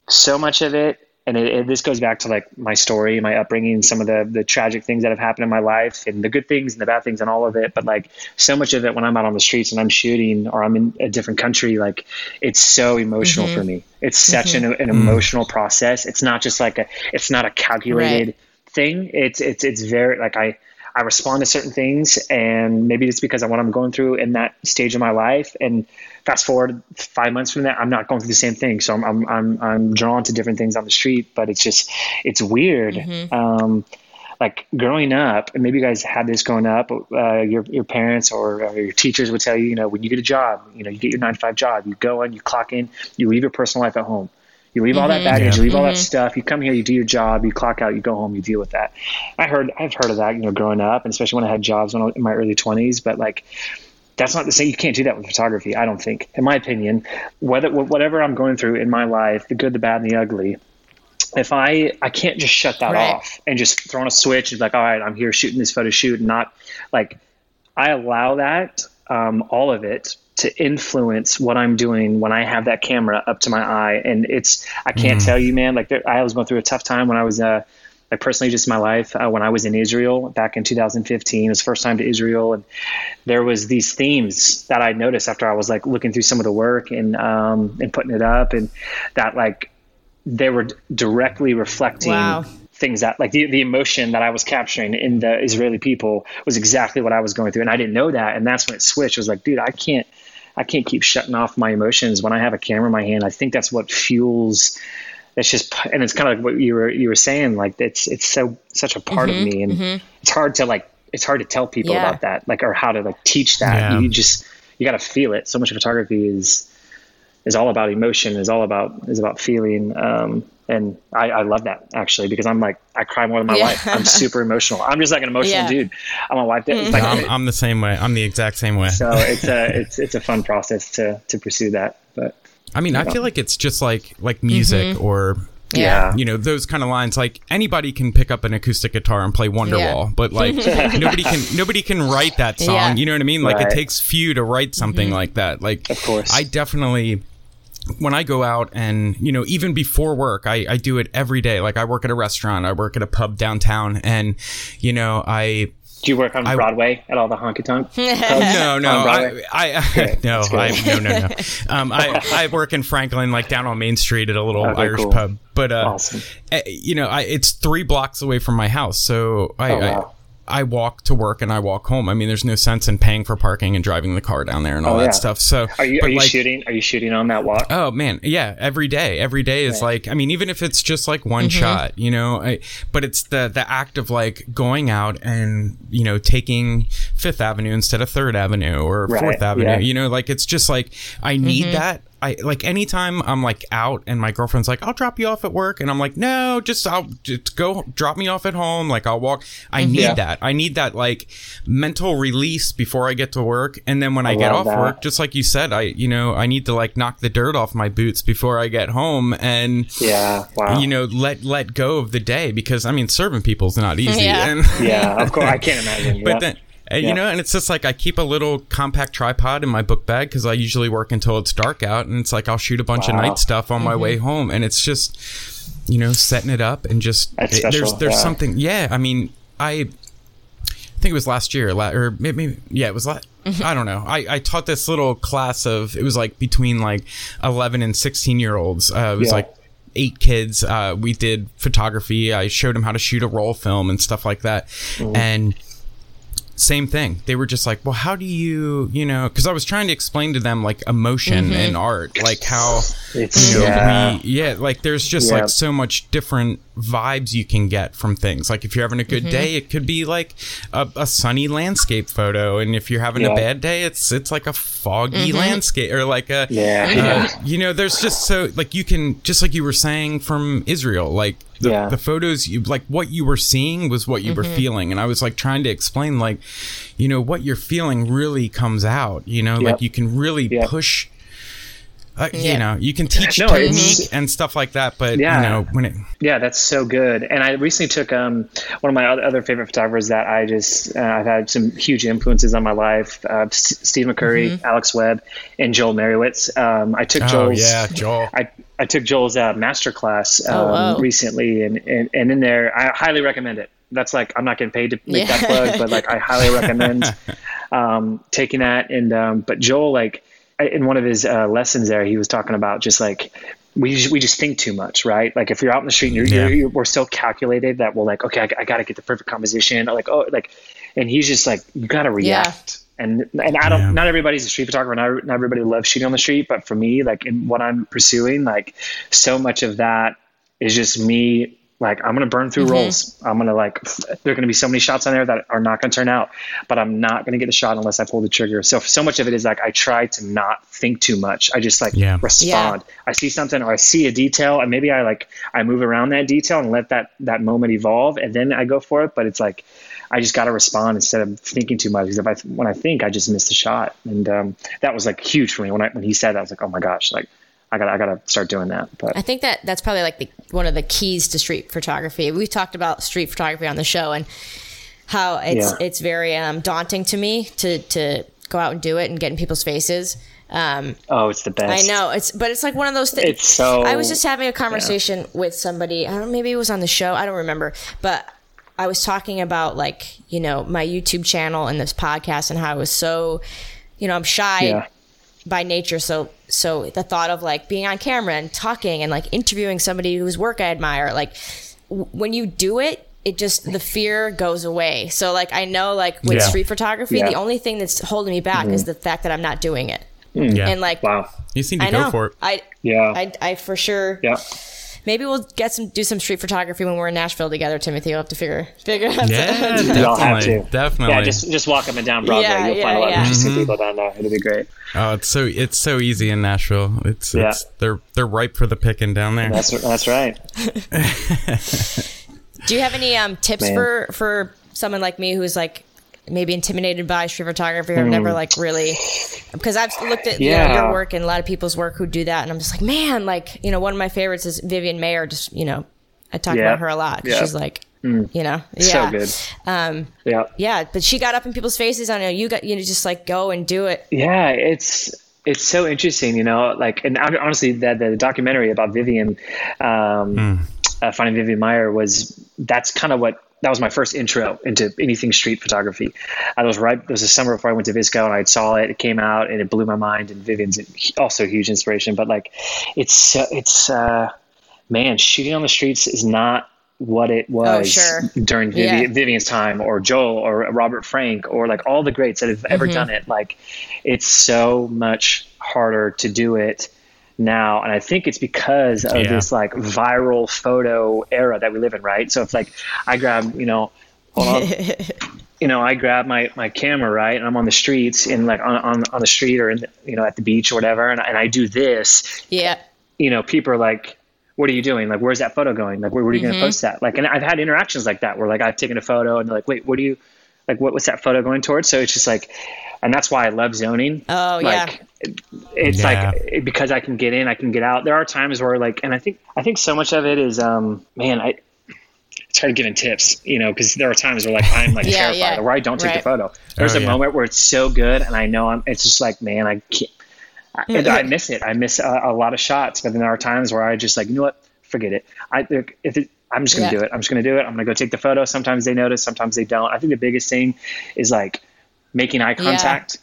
so much of it and it, it, this goes back to like my story, my upbringing, some of the the tragic things that have happened in my life, and the good things and the bad things, and all of it. But like so much of it, when I'm out on the streets and I'm shooting, or I'm in a different country, like it's so emotional mm-hmm. for me. It's such mm-hmm. an, an, mm-hmm. emotional mm. process. It's not just like a, it's not a calculated right. thing. It's it's it's very like I I respond to certain things, and maybe it's because of what I'm going through in that stage of my life. And fast forward five months from that, I'm not going through the same thing, so I'm I'm I'm, I'm drawn to different things on the street. But it's just it's weird. Mm-hmm. Um, like growing up, and maybe you guys had this growing up. Uh, your your parents or uh, your teachers would tell you, you know, when you get a job, you know, you get your nine to five job, you go in, you clock in, you leave your personal life at home. You leave mm-hmm. all that mm-hmm. baggage, yeah. you leave all that mm-hmm. stuff. You come here, you do your job, you clock out, you go home, you deal with that. I heard, I've heard of that, you know, growing up, and especially when I had jobs when I in my early twenties. But like, that's not the same. you can't do that with photography. I don't think, in my opinion, whether whatever I'm going through in my life, the good, the bad, and the ugly. If I I can't just shut that right. off and just throw on a switch and be like, all right, I'm here shooting this photo shoot, and not like I allow that um, all of it to influence what I'm doing when I have that camera up to my eye. And it's, I can't mm. tell you, man, like there, I was going through a tough time when I was, uh, like personally just my life, uh, when I was in Israel back in 2015, it was first time to Israel. And there was these themes that I noticed after I was like looking through some of the work and, um, and putting it up and that like, they were directly reflecting wow things that like the, the emotion that I was capturing in the Israeli people was exactly what I was going through. And I didn't know that. And that's when it switched. I was like, dude, I can't, I can't keep shutting off my emotions when I have a camera in my hand. I think that's what fuels. It's just, and it's kind of like what you were you were saying. Like it's it's so such a part mm-hmm, of me, and mm-hmm. it's hard to like it's hard to tell people yeah. about that, like or how to like teach that. Yeah. You just you got to feel it. So much of photography is is all about emotion. Is all about is about feeling. Um, and I, I, love that actually because I'm like I cry more than my yeah. wife. I'm super emotional. I'm just like an emotional yeah. dude. I'm a wife. Mm-hmm. Like, I'm, I'm, the same way. I'm the exact same way. So it's a it's it's a fun process to to pursue that. But I mean, I know. feel like it's just like like music mm-hmm. or yeah. You know, those kind of lines like anybody can pick up an acoustic guitar and play Wonderwall, yeah. but like [LAUGHS] nobody can nobody can write that song. Yeah. You know what I mean? Like right. it takes few to write something mm-hmm. like that. Like of course. I definitely when I go out and, you know, even before work, I, I do it every day. Like I work at a restaurant, I work at a pub downtown and, you know, I, do you work on I, Broadway at all the honky tonk? [LAUGHS] no, no, I, I, I no, I, no, no, no. [LAUGHS] Um, I, I work in Franklin, like down on Main Street at a little okay, Irish cool. pub. But uh, awesome. Eh, you know, I, it's three blocks away from my house, so I, oh, wow. I walk to work and I walk home. I mean, there's no sense in paying for parking and driving the car down there and all oh, that yeah. stuff. So are you, are you like, shooting? Are you shooting on that walk? Oh man, yeah, every day. Every day is right. like, I mean, even if it's just like one mm-hmm. shot, you know, I, but it's the, the act of like going out and, you know, taking Fifth Avenue instead of Third Avenue or right. Fourth Avenue, yeah. you know, like it's just like, I need mm-hmm. that I like anytime I'm like out and my girlfriend's like, I'll drop you off at work. And I'm like, no, just I'll just go drop me off at home. Like I'll walk. I mm-hmm. need yeah. that. I need that like mental release before I get to work. And then when I, I get off that. work, just like you said, I, you know, I need to like knock the dirt off my boots before I get home and, yeah, wow. you know, let, let go of the day because I mean, serving people's not easy. Yeah. And yeah, of course. I [LAUGHS] can't imagine. but then, And, you know, and it's just like I keep a little compact tripod in my book bag because I usually work until it's dark out, and it's like I'll shoot a bunch of night stuff on my way home, and it's just, you know, setting it up and just it- there's there's yeah. something. Yeah, I mean, I I think it was last year, or maybe yeah, it was last. I don't know. I, I taught this little class of it was like between like eleven and sixteen year olds. Uh, it was Yeah. like eight kids. Uh, we did photography. I showed them how to shoot a roll film and stuff like that, Mm-hmm. and same thing. They were just like, well, how do you, you know, because I was trying to explain to them like emotion mm-hmm. and art, like how, It's you know, yeah. we, yeah, like there's just Yeah. like so much different vibes you can get from things. Like if you're having a good mm-hmm. day, it could be like a, a sunny landscape photo, and if you're having a bad day, it's it's like a foggy mm-hmm. landscape or like a Yeah, uh, yeah. you know, there's just so like you can just like you were saying from Israel, like the, Yeah. the photos you like what you were seeing was what you were mm-hmm. feeling, and I was like trying to explain like, you know, what you're feeling really comes out. You know, like you can really Yep. push. Uh, Yeah. You know, you can teach No, technique and stuff like that, but Yeah. you know, when it Yeah, that's so good. And I recently took um, one of my other- other favorite photographers that I just uh, I've had some huge influences on my life: uh, S- Steve McCurry, Alex Webb, and Joel Meyerowitz. Um, I took oh Joel's. yeah, Joel. I, I took Joel's uh, master class um, Oh, wow. recently, and, and and in there, I highly recommend it. That's like I'm not getting paid to make that plug, but like I highly recommend [LAUGHS] um, taking that. And um, but Joel, like I- in one of his uh, lessons there, he was talking about just like we just, we just think too much, right? Like if you're out in the street and you're, Yeah. you're, you're we're so calculated that we're like, okay, I, I got to get the perfect composition, like oh, like, and he's just like, you got to react. And and I don't. Yeah. Not everybody's a street photographer. Not, not everybody loves shooting on the street. But for me, like in what I'm pursuing, like so much of that is just me. Like I'm gonna burn through rolls. I'm gonna like. There are gonna be so many shots on there that are not gonna turn out. But I'm not gonna get the shot unless I pull the trigger. So so much of it is like I try to not think too much. I just like Yeah. respond. I see something or I see a detail and maybe I like I move around that detail and let that that moment evolve and then I go for it. But it's like I just got to respond instead of thinking too much. Because if I when I think, I just miss the shot, and um, that was like huge for me when I when he said that. I was like, oh my gosh, like I got I got to start doing that. But I think that that's probably like the, one of the keys to street photography. We've talked about street photography on the show and how it's Yeah. it's very um, daunting to me to to go out and do it and get in people's faces. Um, oh, it's the best. I know it's, but it's like one of those things. It's so- I was just having a conversation with somebody. I don't know, maybe it was on the show. I don't remember, but I was talking about like you know my YouTube channel and this podcast and how I was so, you know, I'm shy Yeah. By nature. So so the thought of like being on camera and talking and like interviewing somebody whose work I admire, like w- when you do it. It just the fear goes away. So like I know like with Yeah. street photography, Yeah. the only thing that's holding me back is mm-hmm. the fact that I'm not doing it. Mm. yeah, And like Wow. you seem to I go know for it. I Yeah. I, I for sure. Yeah. Maybe we'll get some do some street photography when we're in Nashville together, Timothy. We'll have to figure figure out. Yeah, Y'all have to. definitely. Yeah, just just walk up and down Broadway. Yeah, You'll yeah, find a lot yeah. of interesting people down there. It'll be great. oh, it's so it's so easy in Nashville. It's, Yeah. it's they're they're ripe for the picking down there. That's that's right. [LAUGHS] Do you have any um, tips Man. for for someone like me who's like maybe intimidated by street photography or never like really because I've looked at you know, Hmm. Your work and a lot of people's work who do that and I'm just like man like you know one of my favorites is Vivian Maier just you know I talk Yeah. about her a lot Yeah. she's like you know yeah So good. um Yeah. yeah but she got up in people's faces I know you got you know just like go and do it Yeah, it's it's so interesting, you know. Like, and honestly, that the documentary about Vivian, um, uh, finding Vivian Maier was that's kind of what that was my first intro into anything street photography. I was right. It was the summer before I went to VSCO, and I saw it. It came out, and it blew my mind. And Vivian's also a huge inspiration. But like, it's it's uh, man, shooting on the streets is not what it was sure. during Vivi- Yeah. Vivian's time, or Joel, or Robert Frank, or like all the greats that have ever done it. Like, it's so much harder to do it now. And i think it's because of Yeah. this like viral photo era that we live in right? So if like i grab you know hold [LAUGHS] you know i grab my my camera right and i'm on the streets in like on on, on the street or in the, you know at the beach or whatever and, I- and i do this yeah. you know people are like what are you doing? Like where's that photo going? Like where, where are you Mm-hmm. going to post that? Like and i've had interactions like that where like i've taken a photo and they're like wait what do you like what, what's that photo going towards? So it's just like and that's why i love zoning. Oh, yeah. Like it- it's Yeah. like because i can get in i can get out there are times where like and i think i think so much of it is um man i it's try to give him tips, you know, because there are times where like I'm like [LAUGHS] Yeah, terrified yeah. or where I don't take Right. the photo. There's Oh, a yeah. moment where it's so good, and I know I'm. It's just like, man, I can't. I, and I miss it. I miss a, a lot of shots, but then there are times where I just like, you know what, forget it. I if it, I'm just gonna Yeah. do it. I'm just gonna do it. I'm gonna go take the photo. Sometimes they notice, sometimes they don't. I think the biggest thing is like making eye contact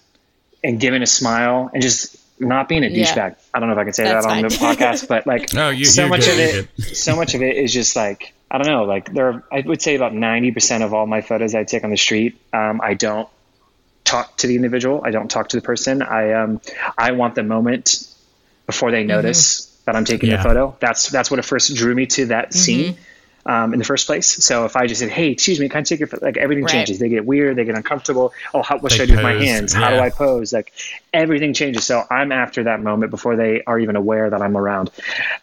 and giving a smile and just not being a Yeah. douchebag. I don't know if I can say That's that on the [LAUGHS] podcast, but like No, you- so much good, of you're it, so much of it is just like I don't know. Like there, are, I would say about ninety percent of all my photos I take on the street, um, I don't talk to the individual. I don't talk to the person. I um, I want the moment before they notice that I'm taking Yeah. the photo. That's that's what it first drew me to that scene. Um, in the first place, so if I just said, "Hey, excuse me, can I take your photo?" Like everything Right. changes. They get weird. They get uncomfortable. Oh, how, what should I They do with my pose, hands? How do. I pose? Like everything changes. So I'm after that moment before they are even aware that I'm around.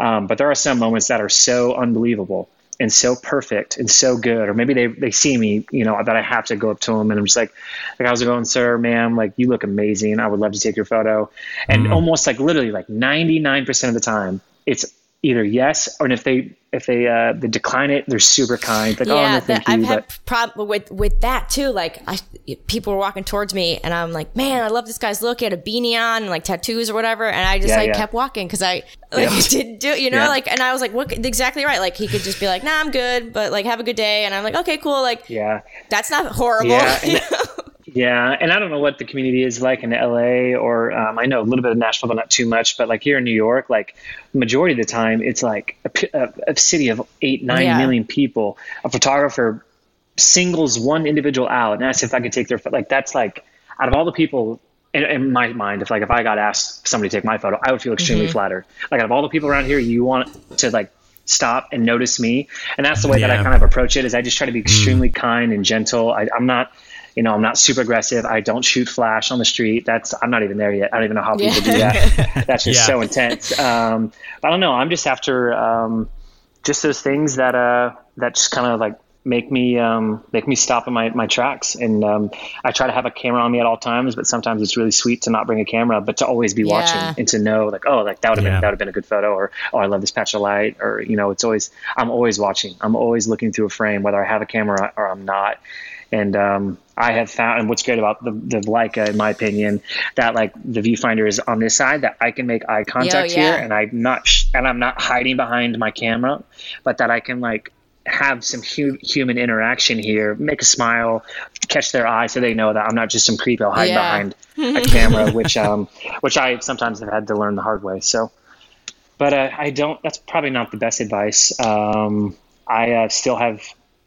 Um, but there are some moments that are so unbelievable and so perfect and so good, or maybe they, they see me, you know, that I have to go up to them and I'm just like, like how's it going, sir, ma'am? Like you look amazing. I would love to take your photo. And Mm-hmm. almost like literally like 99% of the time, it's either yes or if they if they uh they decline it, they're super kind. Like, oh no, yeah, thank that, I've you. had problem with with that too. Like, I people were walking towards me, and I'm like, man, I love this guy's look. He had a beanie on, and like tattoos or whatever, and I just Yeah, like yeah. kept walking because I like Yeah. [LAUGHS] didn't do, you know, like, and I was like, what? Exactly right. Like, he could just be like, nah, I'm good, but like, have a good day, and I'm like, okay, cool. Like, yeah. that's not horrible. Yeah, [LAUGHS] yeah, and I don't know what the community is like in LA or um, I know a little bit of Nashville, but not too much. But like here in New York, like majority of the time, it's like a, a, a city of eight, nine Yeah. million people. A photographer singles one individual out and asks if I could take their pho- like that's like out of all the people. In, in my mind, if like if I got asked somebody to take my photo, I would feel extremely flattered. Like out of all the people around here, you want to like stop and notice me, and that's the way that I kind of approach it. Is I just try to be extremely kind and gentle. I, I'm not you know, I'm not super aggressive. I don't shoot flash on the street. That's I'm not even there yet. I don't even know how people do that. [LAUGHS] That's just Yeah. so intense. Um, I don't know. I'm just after um, just those things that uh, that just kind of like make me um, make me stop in my, my tracks. And um, I try to have a camera on me at all times, but sometimes it's really sweet to not bring a camera, but to always be Yeah. watching and to know like, oh, like that would have Yeah. been that would have been a good photo, or oh, I love this patch of light, or you know, it's always I'm always watching. I'm always looking through a frame, whether I have a camera or I'm not. And um, I have found, and what's great about the, the Leica, in my opinion, that like the viewfinder is on this side, that I can make eye contact yeah. here, and I'm not, sh- and I'm not hiding behind my camera, but that I can like have some hu- human interaction here, make a smile, catch their eye, so they know that I'm not just some creepo hiding Yeah. behind [LAUGHS] a camera, which um, which I sometimes have had to learn the hard way. So, but uh, I don't. That's probably not the best advice. Um, I uh, still have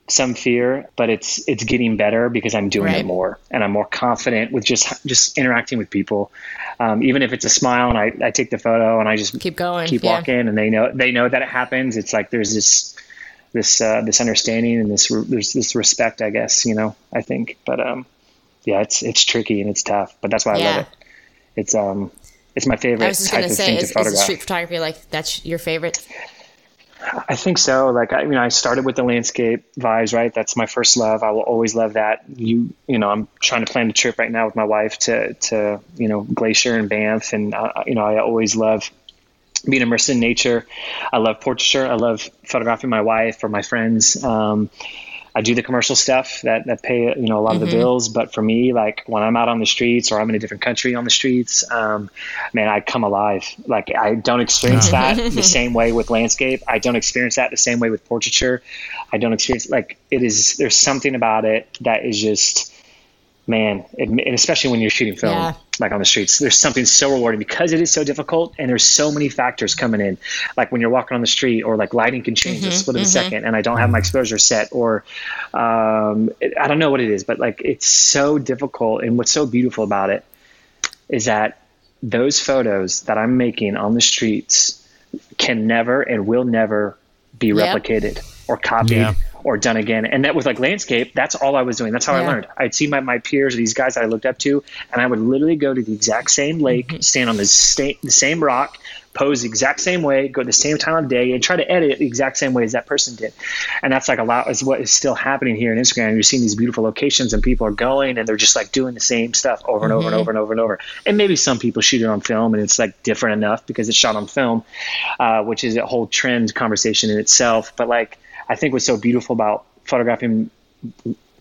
some fear, but it's it's getting better because I'm doing Right. it more and I'm more confident with just just interacting with people. Um, even if it's a smile and I, I take the photo and I just Keep going, keep yeah. walking, and they know they know that it happens. It's like there's this this uh, this understanding and this re- there's this respect, I guess. You know, I think, but um, yeah, it's it's tricky and it's tough, but that's why I Yeah. love it. It's um, it's my favorite I was just type gonna of say, thing is, is street photography like that's your favorite? I think so. Like I, you know, I started with the landscape vibes, right? That's my first love. I will always love that. You, you know, I'm trying to plan a trip right now with my wife to, to, you know, Glacier and Banff, and uh, you know, I always love being immersed in nature. I love portraiture. I love photographing my wife or my friends. Um, I do the commercial stuff that, that pay you know a lot of the bills, but for me, like when I'm out on the streets or I'm in a different country on the streets, um, man, I come alive. Like I don't experience that the [LAUGHS] same way with landscape. I don't experience that the same way with portraiture. I don't experience like it is. There's something about it that is just man, and especially when you're shooting film, Yeah. like on the streets, there's something so rewarding because it is so difficult and there's so many factors coming in. Like when you're walking on the street, or like lighting can change a split of a second, and I don't have my exposure set, or um, it, I don't know what it is, but like it's so difficult. And what's so beautiful about it is that those photos that I'm making on the streets can never and will never be Yep. replicated or copied Yeah. Or done again. And that with like landscape, that's all I was doing. That's how I learned. I'd see my, my peers or these guys that I looked up to, and I would literally go to the exact same lake, Mm-hmm. stand on the, sta- the same rock, pose the exact same way, go the same time of day, and try to edit it the exact same way as that person did. And that's like a lot is what is still happening here in Instagram. You're seeing these beautiful locations and people are going and they're just like doing the same stuff over and over Mm-hmm. and over and over and over. And maybe some people shoot it on film and it's like different enough because it's shot on film, uh, which is a whole trend conversation in itself. But like, I think what's so beautiful about photographing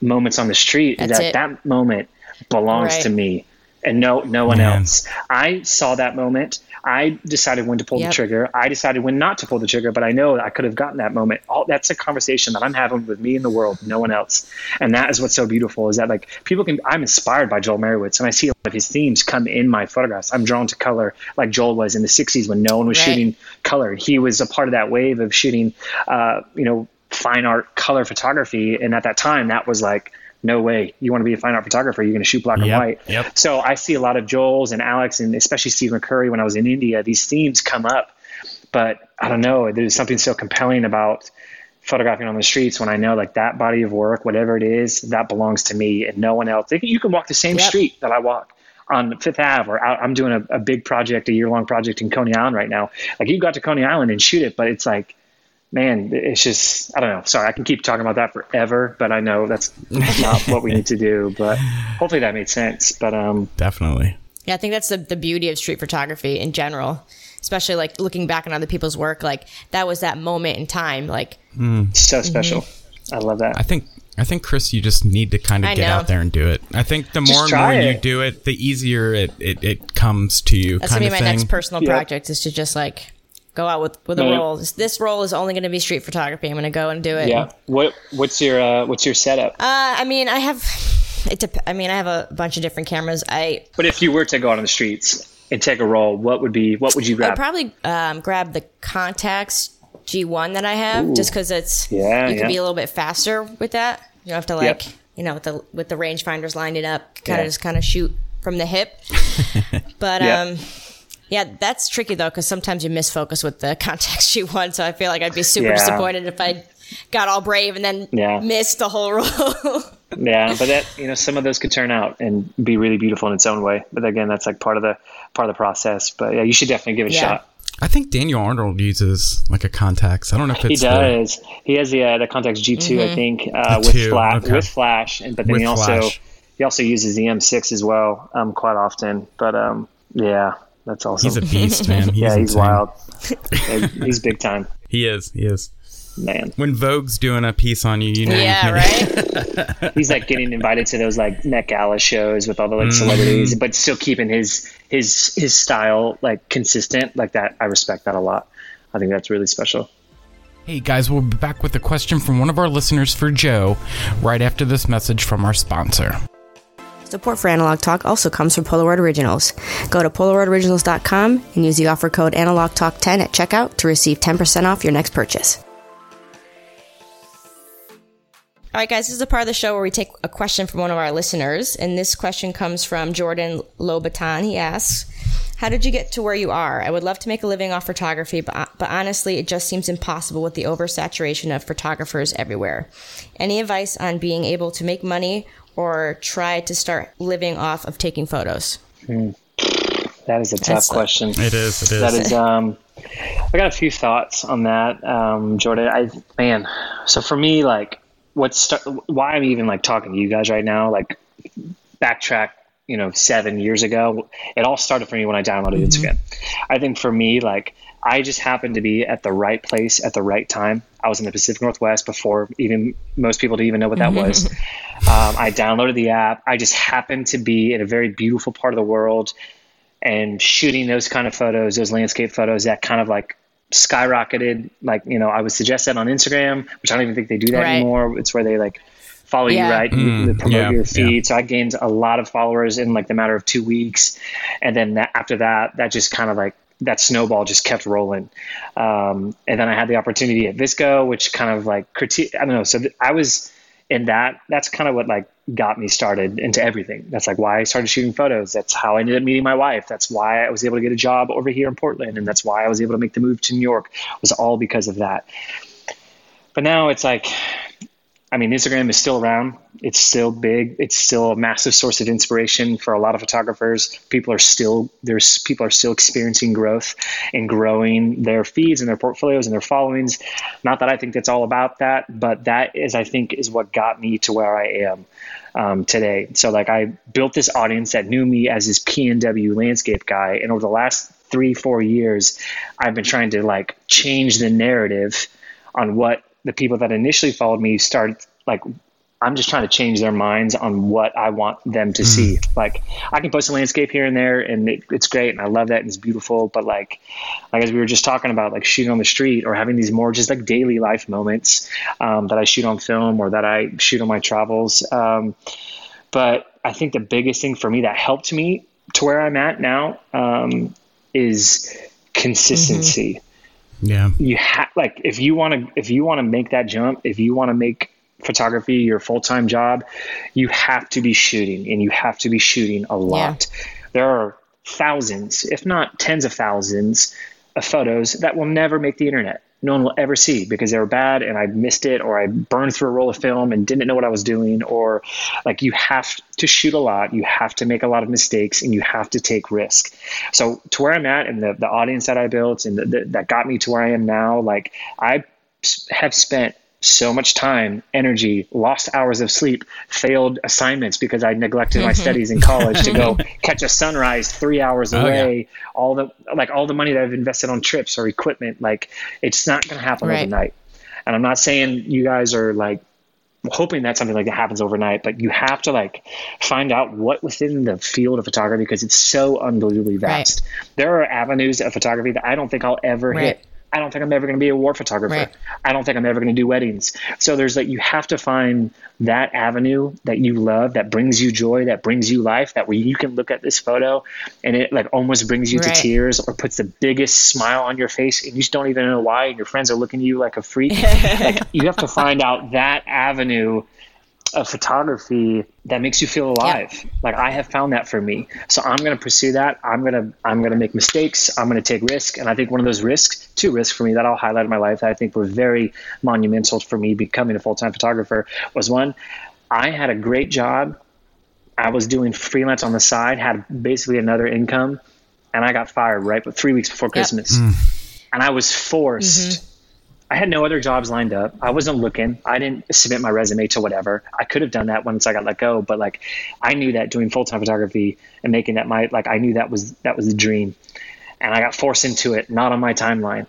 moments on the street is That's that it. that moment belongs Right. to me and no no one Man. else. I saw that moment. I decided when to pull Yep. the trigger. I decided when not to pull the trigger, but I know I could have gotten that moment. All that's a conversation that I'm having with me and the world, no one else. And that is what's so beautiful is that like people can I'm inspired by Joel Meyerowitz and I see a lot of his themes come in my photographs. I'm drawn to color like Joel was in the 60s when no one was Right. shooting color. He was a part of that wave of shooting uh, you know, fine art color photography and at that time that was like no way. You want to be a fine art photographer, you're going to shoot black and white. yep. So I see a lot of Joel's and Alex and especially Steve McCurry when I was in India, these themes come up. But I don't know, there's something so compelling about photographing on the streets when I know like that body of work, whatever it is, that belongs to me and no one else. You can walk the same Yep. street that I walk on Fifth Ave, or out, I'm doing a, a big project, a year long project in Coney Island right now. Like you got to Coney Island and shoot it, but it's like, man, it's just, I don't know. Sorry, I can keep talking about that forever, but I know that's not what we need to do. But hopefully that made sense. But um, Definitely. Yeah, I think that's the, the beauty of street photography in general, especially like looking back on other people's work. Like that was that moment in time. Like, so special. I love that. I think I think Chris, you just need to kind of I get know. out there and do it. I think the Just more and try more you do it, the easier it, it, it comes to you. that's kind gonna be of my thing. next personal Yeah. project is to just like go out with, with a Yeah. roll. This, roll is only going to be street photography. I'm going to go and do it. yeah. What What's your uh, What's your setup? Uh, I mean, I have, it dep- I mean, I have a bunch of different cameras. I, But if you were to go out on the streets and take a roll, what would be What would you grab? I'd probably um, grab the Contax G1 that I have just because it's, Yeah, you can yeah. be a little bit faster with that. You don't have to like, Yep. you know, with the, with the rangefinders lined it up, kind of Yeah. just kind of shoot from the hip. [LAUGHS] but, Yeah. um, yeah, that's tricky though, because sometimes you miss focus with the [LAUGHS] Contax G1. So I feel like I'd be super Yeah. disappointed if I got all brave and then Yeah. missed the whole roll. [LAUGHS] Yeah, but that you know some of those could turn out and be really beautiful in its own way. But again, that's like part of the part of the process. But yeah, you should definitely give it a shot. I think Daniel Arnold uses like a Contax. I don't know if He it's the- does. He has the uh, the Contax G 2 I think, uh, with two, flash, okay. with flash, and but then With he also flash. he also uses the M6 as well, um, quite often. But um, yeah, that's awesome. he's a beast, man. [LAUGHS] He's yeah, he's insane. wild. [LAUGHS] Yeah, he's big time, He is. He is. man. When Vogue's doing a piece on you, you know. yeah, you- right? [LAUGHS] He's like getting invited to those like Met Gala shows with all the like Mm-hmm. celebrities, but still keeping his his his style like consistent. Like that, I respect that a lot. I think that's really special. Hey guys, we'll be back with a question from one of our listeners for Joe right after this message from our sponsor. Support for Analog Talk also comes from Polaroid Originals. Go to PolaroidOriginals.com and use the offer code AnalogTalk10 at checkout to receive 10% off your next purchase. All right, guys, this is a part of the show where we take a question from one of our listeners. And this question comes from Jordan Lobaton. He asks, How did you get to where you are? I would love to make a living off photography, but, uh, but honestly, it just seems impossible with the oversaturation of photographers everywhere. Any advice on being able to make money or try to start living off of taking photos? That is a tough That's a- question. It is. It is. That is um I got a few thoughts on that, um, Jordan. I man, so for me, like what's start, why I'm even like talking to you guys right now, like backtrack, you know, seven years ago, it all started for me when I downloaded Instagram. I think for me, like I just happened to be at the right place at the right time. I was in the Pacific Northwest before even most people didn't even know what that was. [LAUGHS] Um, I downloaded the app. I just happened to be in a very beautiful part of the world and shooting those kind of photos, those landscape photos that kind of like skyrocketed. Like, you know, I would suggest that on Instagram, which I don't even think they do that Right. anymore. It's where they like follow you, Yeah. right? You- promote yeah, your yeah. feed. So I gained a lot of followers in like the matter of two weeks. And then that, after that, that just kind of like, that snowball just kept rolling. Um, and then I had the opportunity at VSCO, which kind of like critique, I don't know. So th- I was in that, that's kind of what like got me started into everything. That's like why I started shooting photos. That's how I ended up meeting my wife. That's why I was able to get a job over here in Portland. And that's why I was able to make the move to New York It was all because of that. But now it's like, I mean, Instagram is still around. It's still big. It's still a massive source of inspiration for a lot of photographers. People are still there's people are still experiencing growth and growing their feeds and their portfolios and their followings. Not that I think that's all about that, but that is I think is what got me to where I am um, today. So like I built this audience that knew me as this PNW landscape guy, and over the last three four years, I've been trying to like change the narrative on what the people that initially followed me started like I'm just trying to change their minds on what I want them to mm. see. Like I can post a landscape here and there, and it, it's great, and I love that, and it's beautiful. But like, like as we were just talking about, like shooting on the street or having these more just like daily life moments um, that I shoot on film or that I shoot on my travels. Um, but I think the biggest thing for me that helped me to where I'm at now um, is consistency. Mm-hmm. Yeah. You have like if you want to if you want to make that jump, if you want to make photography your full-time job, you have to be shooting and you have to be shooting a lot. Yeah. There are thousands, if not tens of thousands of photos that will never make the internet. No one will ever see because they were bad and I missed it or I burned through a roll of film and didn't know what I was doing or like you have to shoot a lot, you have to make a lot of mistakes and you have to take risk. So to where I'm at and the, the audience that I built and the, the, that got me to where I am now, like I have spent so much time, energy, lost hours of sleep, failed assignments because I neglected my mm-hmm. studies in college to go [LAUGHS] catch a sunrise three hours away. Oh, yeah. All the like all the money that I've invested on trips or equipment, like it's not going to happen right. overnight. And I'm not saying you guys are like hoping that something like that happens overnight, but you have to like find out what within the field of photography because it's so unbelievably vast. Right. There are avenues of photography that I don't think I'll ever right. hit I don't think I'm ever going to be a war photographer. Right. I don't think I'm ever going to do weddings. So there's like you have to find that avenue that you love, that brings you joy, that brings you life, that where you can look at this photo and it like almost brings you right. to tears or puts the biggest smile on your face and you just don't even know why and your friends are looking at you like a freak. [LAUGHS] like you have to find out that avenue of photography that makes you feel alive. Yeah. Like I have found that for me. So I'm going to pursue that. I'm going to I'm going to make mistakes. I'm going to take risk. And I think one of those risks, two risks for me that I'll highlight in my life that I think were very monumental for me becoming a full-time photographer was one, I had a great job. I was doing freelance on the side, had basically another income, and I got fired right but 3 weeks before Christmas. Mm. And I was forced mm-hmm I had no other jobs lined up. I wasn't looking. I didn't submit my resume to whatever. I could have done that once I got let go, but like I knew that doing full time photography and making that my like I knew that was that was the dream, and I got forced into it, not on my timeline.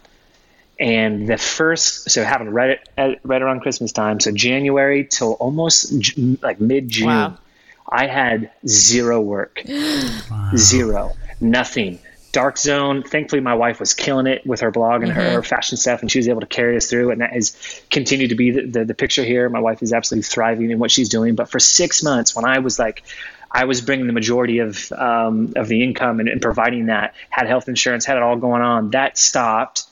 And the first, so having read it right around Christmas time, so January till almost like mid June, wow. I had zero work, [GASPS] wow. zero, nothing dark zone. Thankfully, my wife was killing it with her blog and mm-hmm. her, fashion stuff, and she was able to carry us through. And that has continued to be the, the, the picture here. My wife is absolutely thriving in what she's doing. But for six months, when I was like, I was bringing the majority of um, of the income and, and providing that, had health insurance, had it all going on. That stopped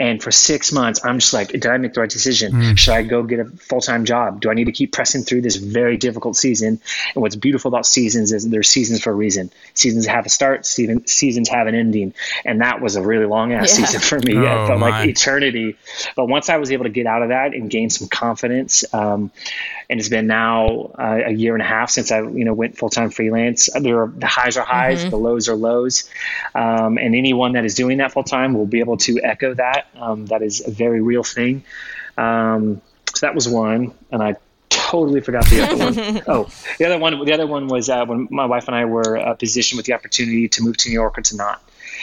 and for six months, I'm just like, did I make the right decision? Mm. Should I go get a full time job? Do I need to keep pressing through this very difficult season? And what's beautiful about seasons is there's seasons for a reason. Seasons have a start, seasons have an ending. And that was a really long ass yeah. season for me. Oh, yeah, it felt my. like eternity. But once I was able to get out of that and gain some confidence, um, and it's been now uh, a year and a half since I, you know, went full time freelance. There are the highs are highs, mm-hmm. the lows are lows, um, and anyone that is doing that full time will be able to echo that. Um, that is a very real thing. Um, so that was one, and I totally forgot the other one. [LAUGHS] Oh, the other one. The other one was uh, when my wife and I were uh, positioned with the opportunity to move to New York or to not.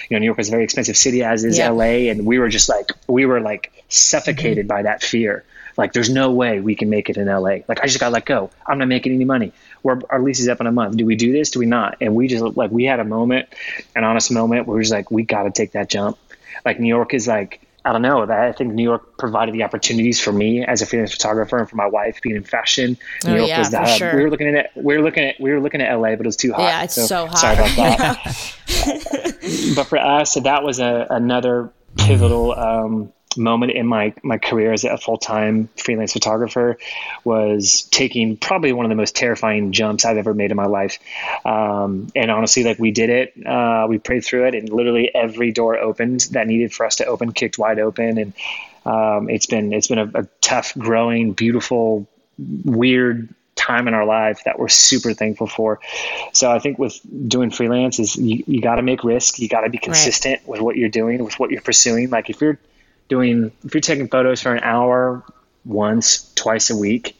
You know, New York is a very expensive city, as is yeah. LA, and we were just like we were like suffocated mm-hmm. by that fear. Like, there's no way we can make it in LA. Like, I just got let go. I'm not making any money. We're, our lease is up in a month. Do we do this? Do we not? And we just like we had a moment, an honest moment where we was like, we got to take that jump. Like New York is like I don't know. that I think New York provided the opportunities for me as a freelance photographer and for my wife being in fashion. New oh, York yeah, was that. Sure. We were looking at we were looking at we were looking at LA, but it was too hot. Yeah, it's so, so hot. Sorry about that. [LAUGHS] but for us, that was a, another pivotal um, moment in my my career as a full time freelance photographer was taking probably one of the most terrifying jumps I've ever made in my life. Um, and honestly, like we did it, uh, we prayed through it, and literally every door opened that needed for us to open, kicked wide open, and um, it's been it's been a, a tough, growing, beautiful, weird time in our life that we're super thankful for. So I think with doing freelance is you, you got to make risk. You got to be consistent right. with what you're doing, with what you're pursuing. Like if you're doing if you're taking photos for an hour once twice a week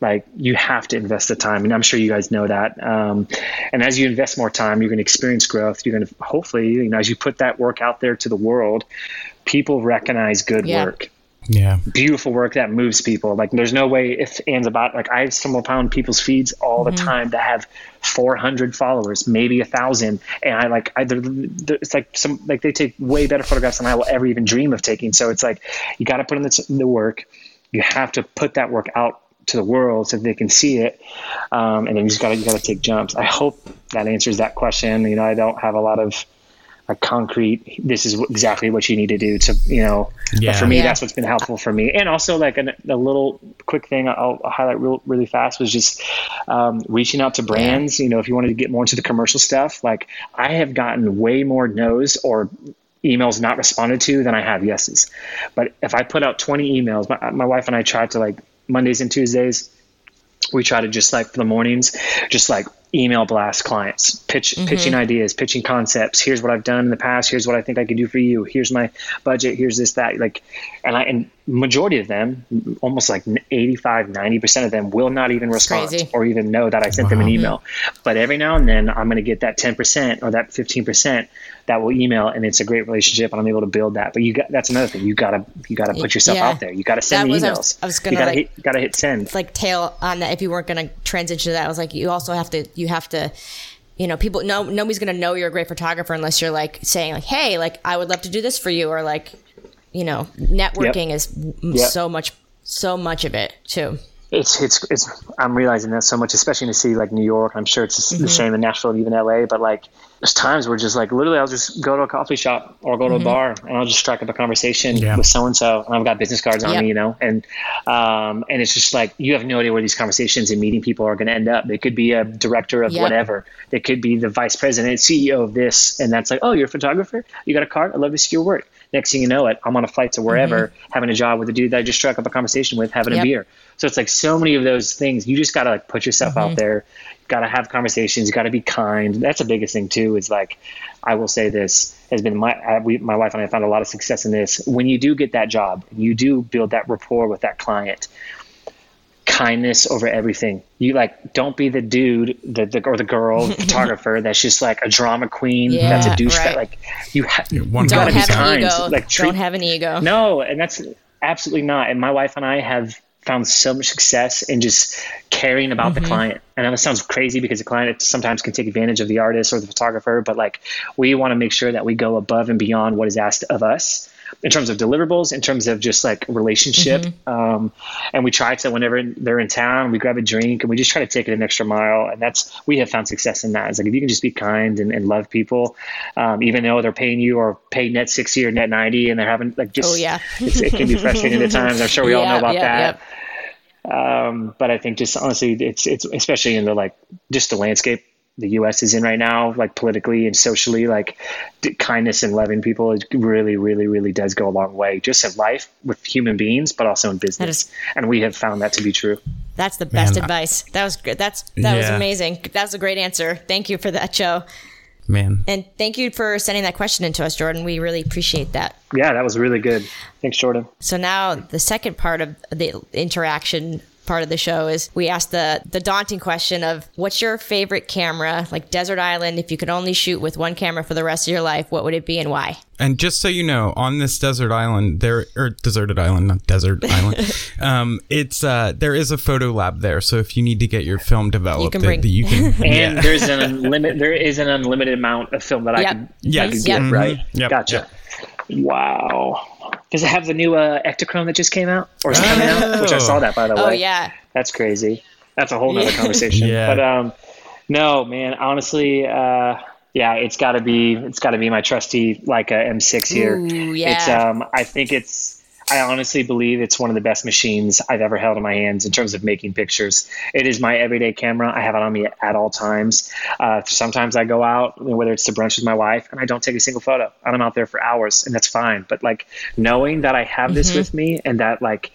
like you have to invest the time and i'm sure you guys know that. Um, and as you invest more time you're going to experience growth. You're going to hopefully you know as you put that work out there to the world people recognize good yeah. work Yeah. beautiful work that moves people. Like there's no way if Anne's about like I stumble upon people's feeds all the time that have 400 followers, maybe a thousand, and I like I they're, they're- it's like some like they take way better photographs than I will ever even dream of taking. So it's like you got to put in the, the work. You have to put that work out to the world so they can see it, um, and then you just got to you got to take jumps. I hope that answers that question. You know, I don't have a lot of like concrete this is exactly what you need to do to you know Yeah. but for me Yeah. that's what's been helpful for me and also like an, a little quick thing I'll, I'll highlight real, really fast was just um, reaching out to brands you know if you wanted to get more into the commercial stuff like i have gotten way more no's or emails not responded to than i have yeses but if i put out 20 emails my, my wife and i tried to like mondays and tuesdays we try to just like for the mornings just like email blast clients pitch mm-hmm. pitching ideas pitching concepts. Here's what i've done in the past. Here's what i think i can do for you. Here's my budget. Here's this that like and i and majority of them almost like 85 90% of them will not even respond crazy. or even know that i sent them an email. Mm-hmm. But every now and then i'm going to get that 10% or that 15% that will email and it's a great relationship and i'm able to build that. But you got that's another thing. You gotta you gotta put yourself Yeah. out there. You gotta send That the was- I emails. Was- I was gonna, gotta like- hit, gotta hit send. It's like tail on that if you weren't going to transition to that. I was like you also have to you have to you know people no nobody's going to know you're a great photographer unless you're like saying like hey like i would love to do this for you or like you know networking is Yep. so much so much of it too it's it's it's I'm realizing that so much, especially in a city like New York. I'm sure it's Mm-hmm. the same in Nashville and even LA. But like, there's times where just like literally, I'll just go to a coffee shop or go to Mm-hmm. a bar and I'll just strike up a conversation Yeah. with so and so, and I've got business cards on Yep. me, you know, and um, and it's just like you have no idea where these conversations and meeting people are going to end up. They could be a director of Yep. whatever. They could be the vice president, CEO of this, and that's like, oh, you're a photographer. You got a card. I'd love to see your work. Next thing you know it, I'm on a flight to wherever, having a job with a dude that I just struck up a conversation with, having Mm-hmm. Yep. a beer. So it's like so many of those things. You just gotta like put yourself Mm-hmm. out there. Got to have conversations. Got to be kind. That's the biggest thing too. Is like, I will say this has been my I, we, my wife and I found a lot of success in this. When you do get that job, you do build that rapport with that client. Kindness over everything. You like don't be the dude, the, the or the girl [LAUGHS] photographer that's just like a drama queen. that's a Yeah, douchebag. right. Like you, ha- one you don't gotta be have an kind. ego Like treat don't have an ego no, and that's absolutely not. And my wife and I have found so much success in just caring about Mm-hmm. the client. And I know that sounds crazy because the client sometimes can take advantage of the artist or the photographer, but like we want to make sure that we go above and beyond what is asked of us in terms of deliverables, in terms of just like relationship. Mm-hmm. Um, and we try to, whenever they're in town, we grab a drink and we just try to take it an extra mile. And that's, we have found success in that. It's like if you can just be kind and, and love people, um, even though they're paying you or pay net 60 or net 90 and they're having like just, Oh, yeah. it's, it can be frustrating at [LAUGHS] times. I'm sure we all know about yeah, that. Um, but I think just honestly, it's it's especially in the like just the landscape the U.S. is in right now, like politically and socially, like d- kindness and loving people it really, really, really does go a long way, just in life with human beings, but also in business. is- and we have found that to be true. That's the best Man, I- advice. That was good. That's that was amazing. That was a great answer. Thank you for that, Joe. Man. And thank you for sending that question into us, Jordan. We really appreciate that. Yeah, that was really good. Thanks, Jordan. So now the second part of the interaction part of the show is we ask the the daunting question of what's your favorite camera like desert island if you could only shoot with one camera for the rest of your life what would it be and why And just so you know, on this desert island, there or deserted island, not desert [LAUGHS] island, um, it's uh, there is a photo lab there. So if you need to get your film developed, you can bring- that you can. [LAUGHS] And yeah. there's an unlimited, there is an unlimited amount of film that I Yep. can, I Yes. can Yep. get, Mhm. right? Yep. Gotcha. Wow. Does it have the new uh, Ektachrome that just came out, or is it coming out? Which I saw that by the way. oh yeah That's crazy. That's a whole nother [LAUGHS] conversation. Yeah. But um, no, man. Honestly, uh, yeah, it's got to be it's got to be my trusty Leica M6 here. Ooh, yeah. It's um, I think it's. I honestly believe it's one of the best machines I've ever held in my hands in terms of making pictures. It is my everyday camera. I have it on me at all times. Uh, sometimes I go out, whether it's to brunch with my wife, and I don't take a single photo. And I'm out there for hours, and that's fine. But like knowing that I have this with me and that like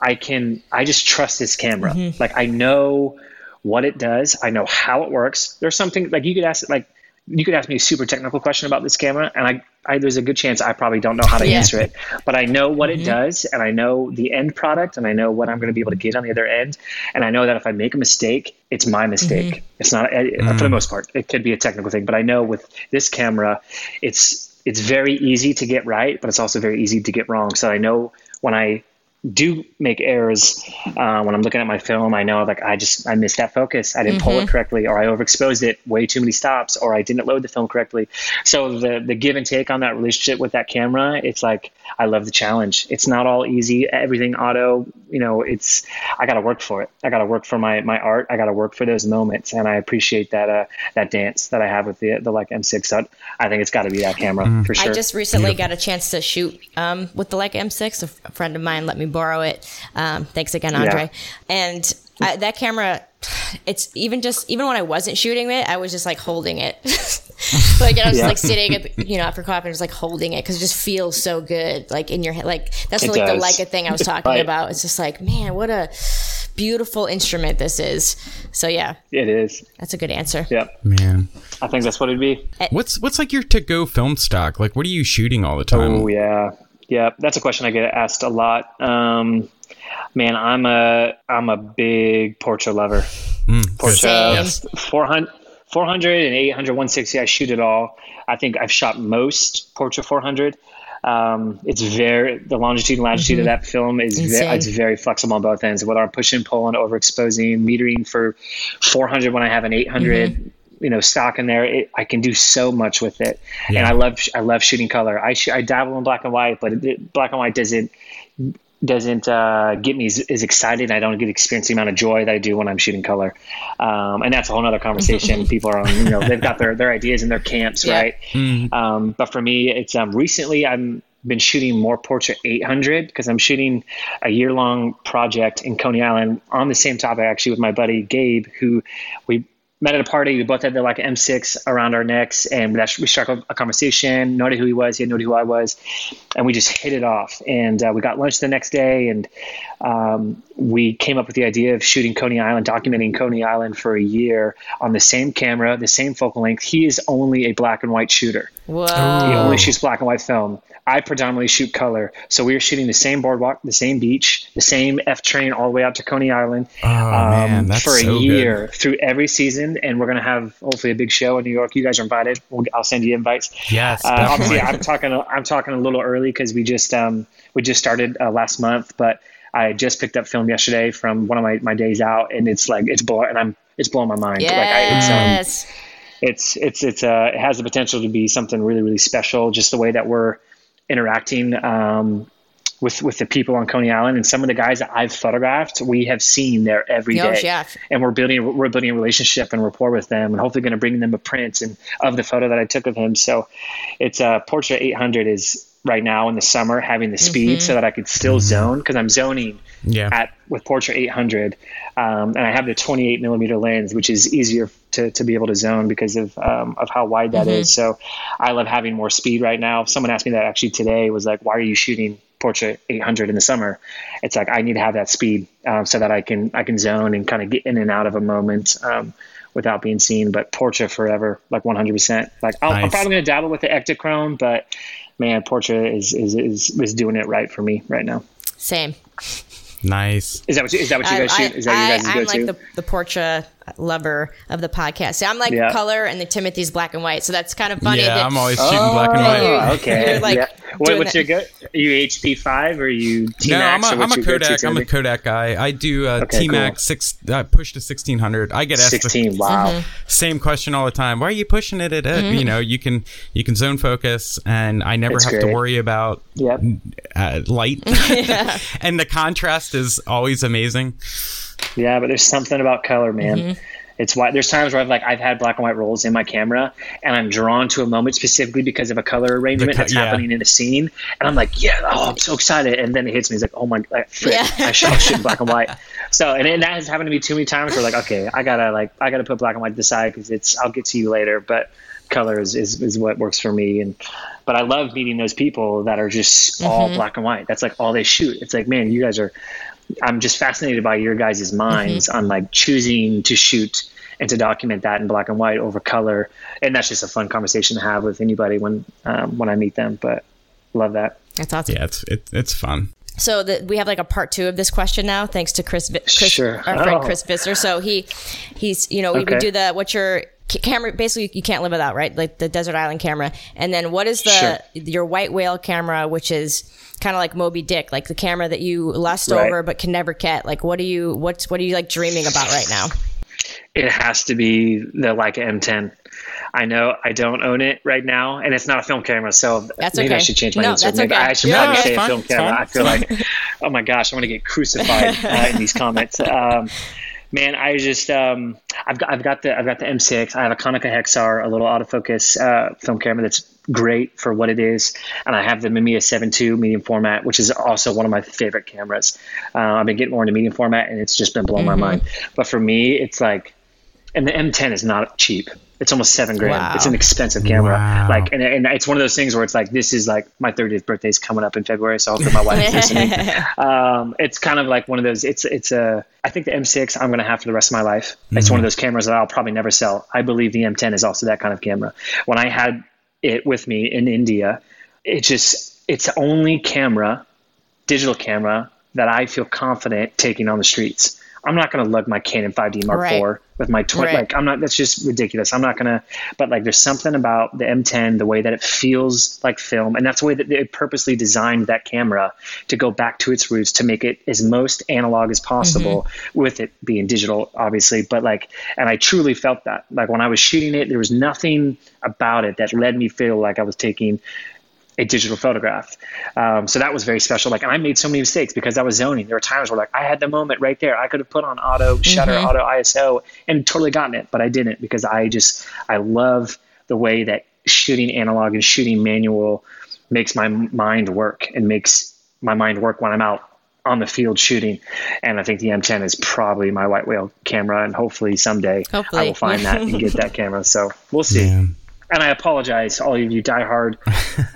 I can I just trust this camera. Like I know what it does. I know how it works. There's something like you could ask it like you could ask me a super technical question about this camera and I, I there's a good chance I probably don't know how to Yeah. answer it. But I know what it mm-hmm. does and I know the end product and I know what I'm going to be able to get on the other end and I know that if I make a mistake, it's my mistake. Mm-hmm. It's not uh, uh for the mm. most part. It could be a technical thing, but I know with this camera, it's it's very easy to get right, but it's also very easy to get wrong. So I know when I do make errors uh, when I'm looking at my film. I know like I just I missed that focus. I didn't pull it correctly, or I overexposed it way too many stops, or I didn't load the film correctly. So the the give and take on that relationship with that camera, it's like I love the challenge. It's not all easy. Everything auto, you know, it's I got to work for it. I got to work for my my art. I got to work for those moments, and I appreciate that uh, that dance that I have with the the Leica M6. So I think it's got to be that camera for sure. I just recently got a chance to shoot um, with the Leica M6. A friend of mine let me borrow it. Um, thanks again, Andre. Yeah. And I, that camera, it's even just even when I wasn't shooting it, I was just like holding it. [LAUGHS] like I was Yeah. like sitting at you know after coffee, just like holding it because it just feels so good, like in your head. Like that's It like the does. Leica thing I was talking Right. about. It's just like man, what a beautiful instrument this is. So yeah, it is. that's a good answer. Yep. Man, I think that's what it'd be. what's what's like your to go film stock? Like, what are you shooting all the time? Oh yeah, yeah. That's a question I get asked a lot. Um, man, I'm a I'm a big Portra lover. Portra Same. 400, 400 and 800, 160. I shoot it all. I think I've shot most Portra 400. Um, it's very the longitude and latitude of that film is ve- it's very flexible on both ends. Whether I'm pushing, pulling, overexposing, metering for 400 when I have an 800, you know, stock in there, it, I can do so much with it. And I love I love shooting color. I sh- I dabble in black and white, but it, it- black and white doesn't doesn't uh, get me as, as excited. I don't get experience the amount of joy that I do when I'm shooting color, um, and that's a whole other conversation. [LAUGHS] People are, on, you know, they've got their their ideas and their camps, Yeah. right? Um, but for me, it's um, recently I'm been shooting more Portra 800 because I'm shooting a year long project in Coney Island on the same topic actually with my buddy Gabe, who we met at a party. We both had the Leica M6 around our necks, and we struck a, a conversation. Noted who he was, he had noted who I was, and we just hit it off. And uh, we got lunch the next day, and um, we came up with the idea of shooting Coney Island, documenting Coney Island for a year on the same camera, the same focal length. He is only a black and white shooter. Whoa. He only shoots black and white film. I predominantly shoot color. So we were shooting the same boardwalk, the same beach, the same F train all the way out to Coney Island Oh, man, that's for a so good. year through every season. And we're going to have hopefully a big show in New York. You guys are invited. We'll, I'll send you invites. Yes, Uh, obviously. I'm talking. I'm talking a little early because we just um, we just started uh, last month, but I just picked up film yesterday from one of my, my days out, and it's like it's blowing, and I'm it's blowing my mind. Like I, it's, um, Yes. it's it's it's uh it has the potential to be something really really special just the way that we're interacting um with with the people on Coney Island and some of the guys that I've photographed we have seen there every day Oh, yeah. and we're building we're building a relationship and rapport with them and hopefully going to bring them a print and of the photo that I took of him so it's uh Portra 800 is right now in the summer having the speed so that I could still zone because I'm zoning Yeah. at with Portra 800, um, and I have the 28 millimeter lens, which is easier to, to be able to zone because of um, of how wide that is. So I love having more speed right now. Someone asked me that actually today was like, why are you shooting Portra 800 in the summer? It's like I need to have that speed um, so that I can I can zone and kind of get in and out of a moment. Um, Without being seen, but Portra forever, like 100%. Like I'll, I'm Nice. probably gonna dabble with the Ektachrome, but man, Portra is, is is is doing it right for me right now. Same. nice. Is that what you, is that what you guys shoot? Is that your guys' I, am go-to? like the, the Portra lover of the podcast. So I'm like Yeah. color and the Timothy's black and white. So that's kind of funny. yeah, that- I'm always shooting black and Oh, white. [LAUGHS] okay. You're, like, yeah. What, doing what's that- your go? Are you HP five or are you T No, I'm a, I'm a Kodak. I'm a Kodak guy. I do uh, Okay, T Max six. Uh, push to 1600. I get asked the sixteen. Wow. Mm-hmm. same question all the time. Why are you pushing it at? at You know, you can you can zone focus, and I never It's have to worry about Yep. uh, light. [LAUGHS] [LAUGHS] and the contrast is always amazing. Yeah, but there's something about color, man. Mm-hmm. It's why there's times where I've like I've had black and white rolls in my camera, and I'm drawn to a moment specifically because of a color arrangement co- that's yeah. happening in a scene, and I'm like, yeah, oh, I'm so excited, and then it hits me. It's like, oh my, like, frick, Yeah. I shot shit in black and white. [LAUGHS] So, and, and that has happened to me too many times. Where like, okay, I gotta like I gotta put black and white to the side because it's I'll get to you later, but color is, is, is what works for me and but i love meeting those people that are just all black and white that's like all they shoot it's like man you guys are i'm just fascinated by your guys' minds on like choosing to shoot and to document that in black and white over color and that's just a fun conversation to have with anybody when um, when i meet them but love that That's awesome. Yeah, it's it, it's fun. So the, we have like a part two of this question now, thanks to Chris, Vi- Chris Sure. our friend Oh. Chris Visser. So he, he's, you know, we Okay. would do the what's your ca- camera basically you can't live without, right? Like the desert island camera. And then what is the Sure. your white whale camera, which is kind of like Moby Dick, like the camera that you lust Right. over but can never get. Like what are you what's what are you like dreaming about right now? it has to be the Leica M10. I know I don't own it right now, and it's not a film camera, so That's maybe I should change my No, answer. that's Maybe okay. I should Yeah, probably say fine. a film camera. I feel [LAUGHS] like, oh my gosh, I'm going to get crucified uh, in these comments. Um, man, I just um, I've got I've got the I've got the M6. I have a Konica Hexar, a little autofocus uh, film camera that's great for what it is, and I have the Mamiya 7.2 medium format, which is also one of my favorite cameras. Uh, I've been getting more into medium format, and it's just been blowing Mm-hmm. my mind. But for me, it's like and the M10 is not cheap. It's almost seven grand. Wow. It's an expensive camera. Wow. Like, and, and it's one of those things where it's like, this is like my 30th birthday is coming up in February, so hopefully my wife [LAUGHS] is listening. Um, it's kind of like one of those. It's it's a. I think the M6 I'm going to have for the rest of my life. It's one of those cameras that I'll probably never sell. I believe the M10 is also that kind of camera. When I had it with me in India, it just it's the only camera, digital camera that I feel confident taking on the streets. I'm not going to lug my Canon 5D Mark Right. IV with my twin. Right. Like I'm not. That's just ridiculous. I'm not going to. But like, there's something about the M10, the way that it feels like film, and that's the way that they purposely designed that camera to go back to its roots to make it as most analog as possible, mm-hmm. with it being digital, obviously. But like, and I truly felt that. Like when I was shooting it, there was nothing about it that led me feel like I was taking a digital photograph. Um, so that was very special. Like, and I made so many mistakes because I was zoning. There were times where like I had the moment right there. I could have put on auto shutter, auto ISO, and totally gotten it, but I didn't because I just I love the way that shooting analog and shooting manual makes my mind work and makes my mind work when I'm out on the field shooting. And I think the M10 is probably my white whale camera, and hopefully someday I will find that and get that [LAUGHS] camera. So we'll see Yeah. And I apologize to all of you diehard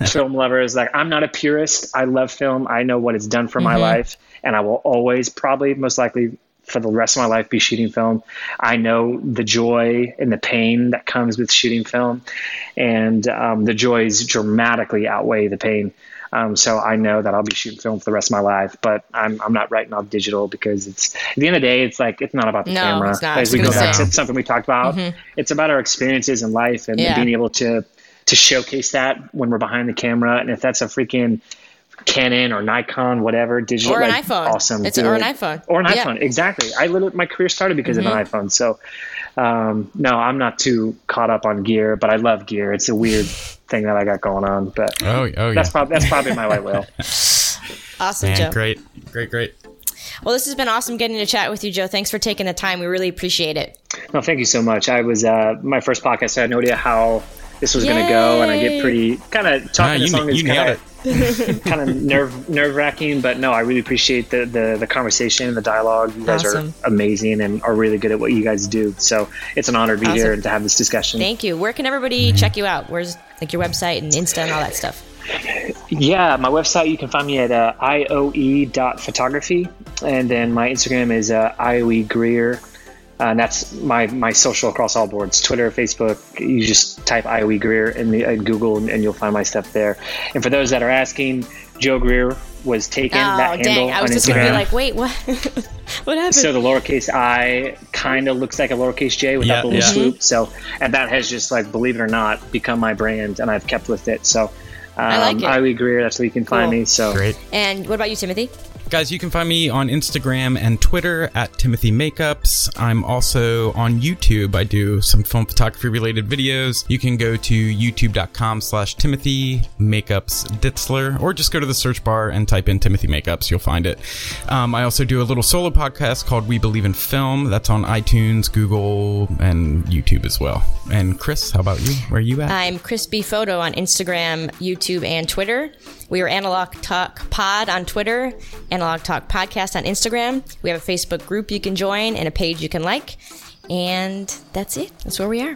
[LAUGHS] film lovers. Like I'm not a purist. I love film. I know what it's done for my life, and I will always, probably, most likely, for the rest of my life, be shooting film. I know the joy and the pain that comes with shooting film, and um, the joys dramatically outweigh the pain. Um, so I know that I'll be shooting film for the rest of my life, but I'm, I'm not writing off digital because it's at the end of the day, it's like it's not about the No, camera. it's not. As we go back to something we talked about, it's about our experiences in life and Yeah. being able to to showcase that when we're behind the camera. And if that's a freaking Canon or Nikon, whatever, digital, Or an like, iPhone. awesome, It's- or an iPhone. or an Yeah. Mm-hmm. iPhone. Exactly. I literally my career started because of an iPhone. So, um, no, I'm not too caught up on gear, but I love gear. It's a weird thing that I got going on, but Oh, oh yeah. that's probably that's probably my white whale. [LAUGHS] Awesome, Man, Joe. great, great, great. Well, this has been awesome getting to chat with you, Joe. Thanks for taking the time. We really appreciate it. No, thank you so much. I was uh, my first podcast. I had no idea how this was going to go, and I get pretty kind of talking you, this long you is nailed kind it. of kind of nerve nerve wracking, but no, I really appreciate the, the the conversation, and the dialogue. You guys Awesome. are amazing and are really good at what you guys do. So it's an honor to be here and to have this discussion. Thank you. Where can everybody check you out? Where's like your website and Insta and all that stuff? Yeah, my website, you can find me at uh, ioe.photography. And then my Instagram is uh, ioe greer. Uh, and that's my, my social across all boards Twitter, Facebook. You just type ioe greer in, the, in Google and, and you'll find my stuff there. And for those that are asking, Joe Greer was taken. Oh, that handle dang. I was on just going to be like, wait, what? [LAUGHS] what happened? So the lowercase i kind of looks like a lowercase j without Yeah, the little yeah. swoop. So, and that has just like, believe it or not, become my brand, and I've kept with it. So, um, like it. Ioe Greer, that's where you can find Cool. me. So, Great. and what about you, Timothy? Guys, you can find me on Instagram and Twitter at Timothy Makeups. I'm also on YouTube. I do some film photography related videos. You can go to youtube.com slash Timothy Makeups Ditzler or just go to the search bar and type in Timothy Makeups. You'll find it. Um, I also do a little solo podcast called We Believe in Film. That's on iTunes, Google, and YouTube as well. And Chris, how about you? Where are you at? I'm Crispy Photo on Instagram, YouTube, and Twitter. We are Analog Talk Pod on Twitter, Analog Talk Podcast on Instagram. We have a Facebook group you can join and a page you can like. And that's it. That's where we are.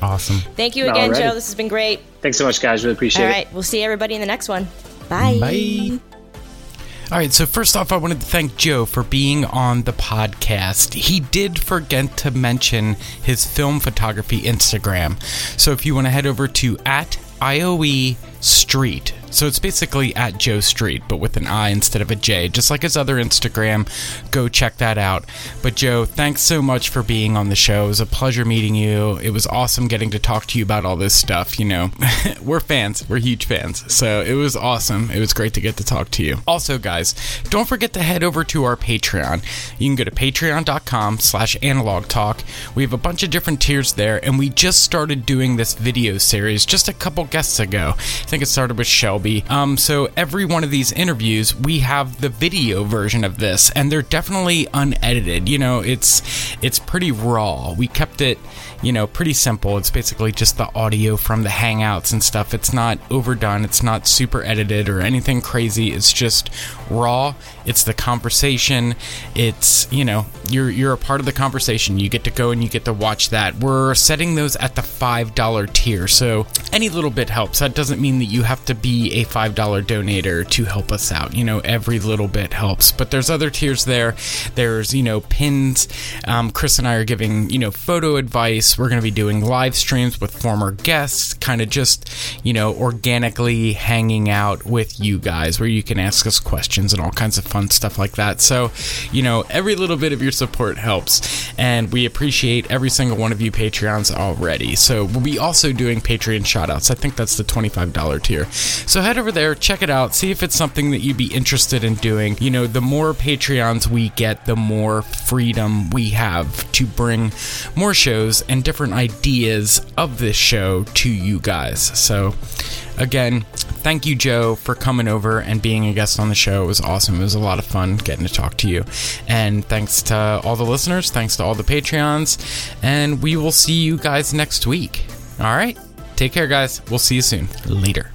awesome. Thank you again, Alrighty. Joe. This has been great. thanks so much, guys. Really appreciate All it. right. We'll see everybody in the next one. Bye. Bye. All right, so first off, I wanted to thank Joe for being on the podcast. He did forget to mention his film photography Instagram. So if you want to head over to at IOE Street, So it's basically at Joe Street, but with an I instead of a J, just like his other Instagram. Go check that out. But Joe, thanks so much for being on the show. It was a pleasure meeting you. It was awesome getting to talk to you about all this stuff. You know, [LAUGHS] we're fans, we're huge fans. So it was awesome. It was great to get to talk to you. Also, guys, don't forget to head over to our Patreon. You can go to patreon.com slash analog talk. We have a bunch of different tiers there, and we just started doing this video series just a couple guests ago. I think it started with Shelby. Um, so every one of these interviews, we have the video version of this, and they're definitely unedited. You know, it's it's pretty raw. We kept it, you know, pretty simple. It's basically just the audio from the hangouts and stuff. It's not overdone. It's not super edited or anything crazy. It's just raw. It's the conversation. It's you know, you're you're a part of the conversation. You get to go and you get to watch that. We're setting those at the five dollar tier, so any little bit helps. That doesn't mean that you have to be a $5 donator to help us out. You know, every little bit helps. But there's other tiers there. There's, you know, pins. Um, Chris and I are giving, you know, photo advice. We're going to be doing live streams with former guests, kind of just, you know, organically hanging out with you guys where you can ask us questions and all kinds of fun stuff like that. So, you know, every little bit of your support helps. And we appreciate every single one of you Patreons already. So we'll be also doing Patreon shoutouts. I think that's the $25 tier. So head over there, check it out, see if it's something that you'd be interested in doing. You know, the more Patreons we get, the more freedom we have to bring more shows and different ideas of this show to you guys. So, again, thank you, Joe, for coming over and being a guest on the show. It was awesome. It was a lot of fun getting to talk to you. And thanks to all the listeners, thanks to all the Patreons, and we will see you guys next week. All right. Take care, guys. We'll see you soon. Later.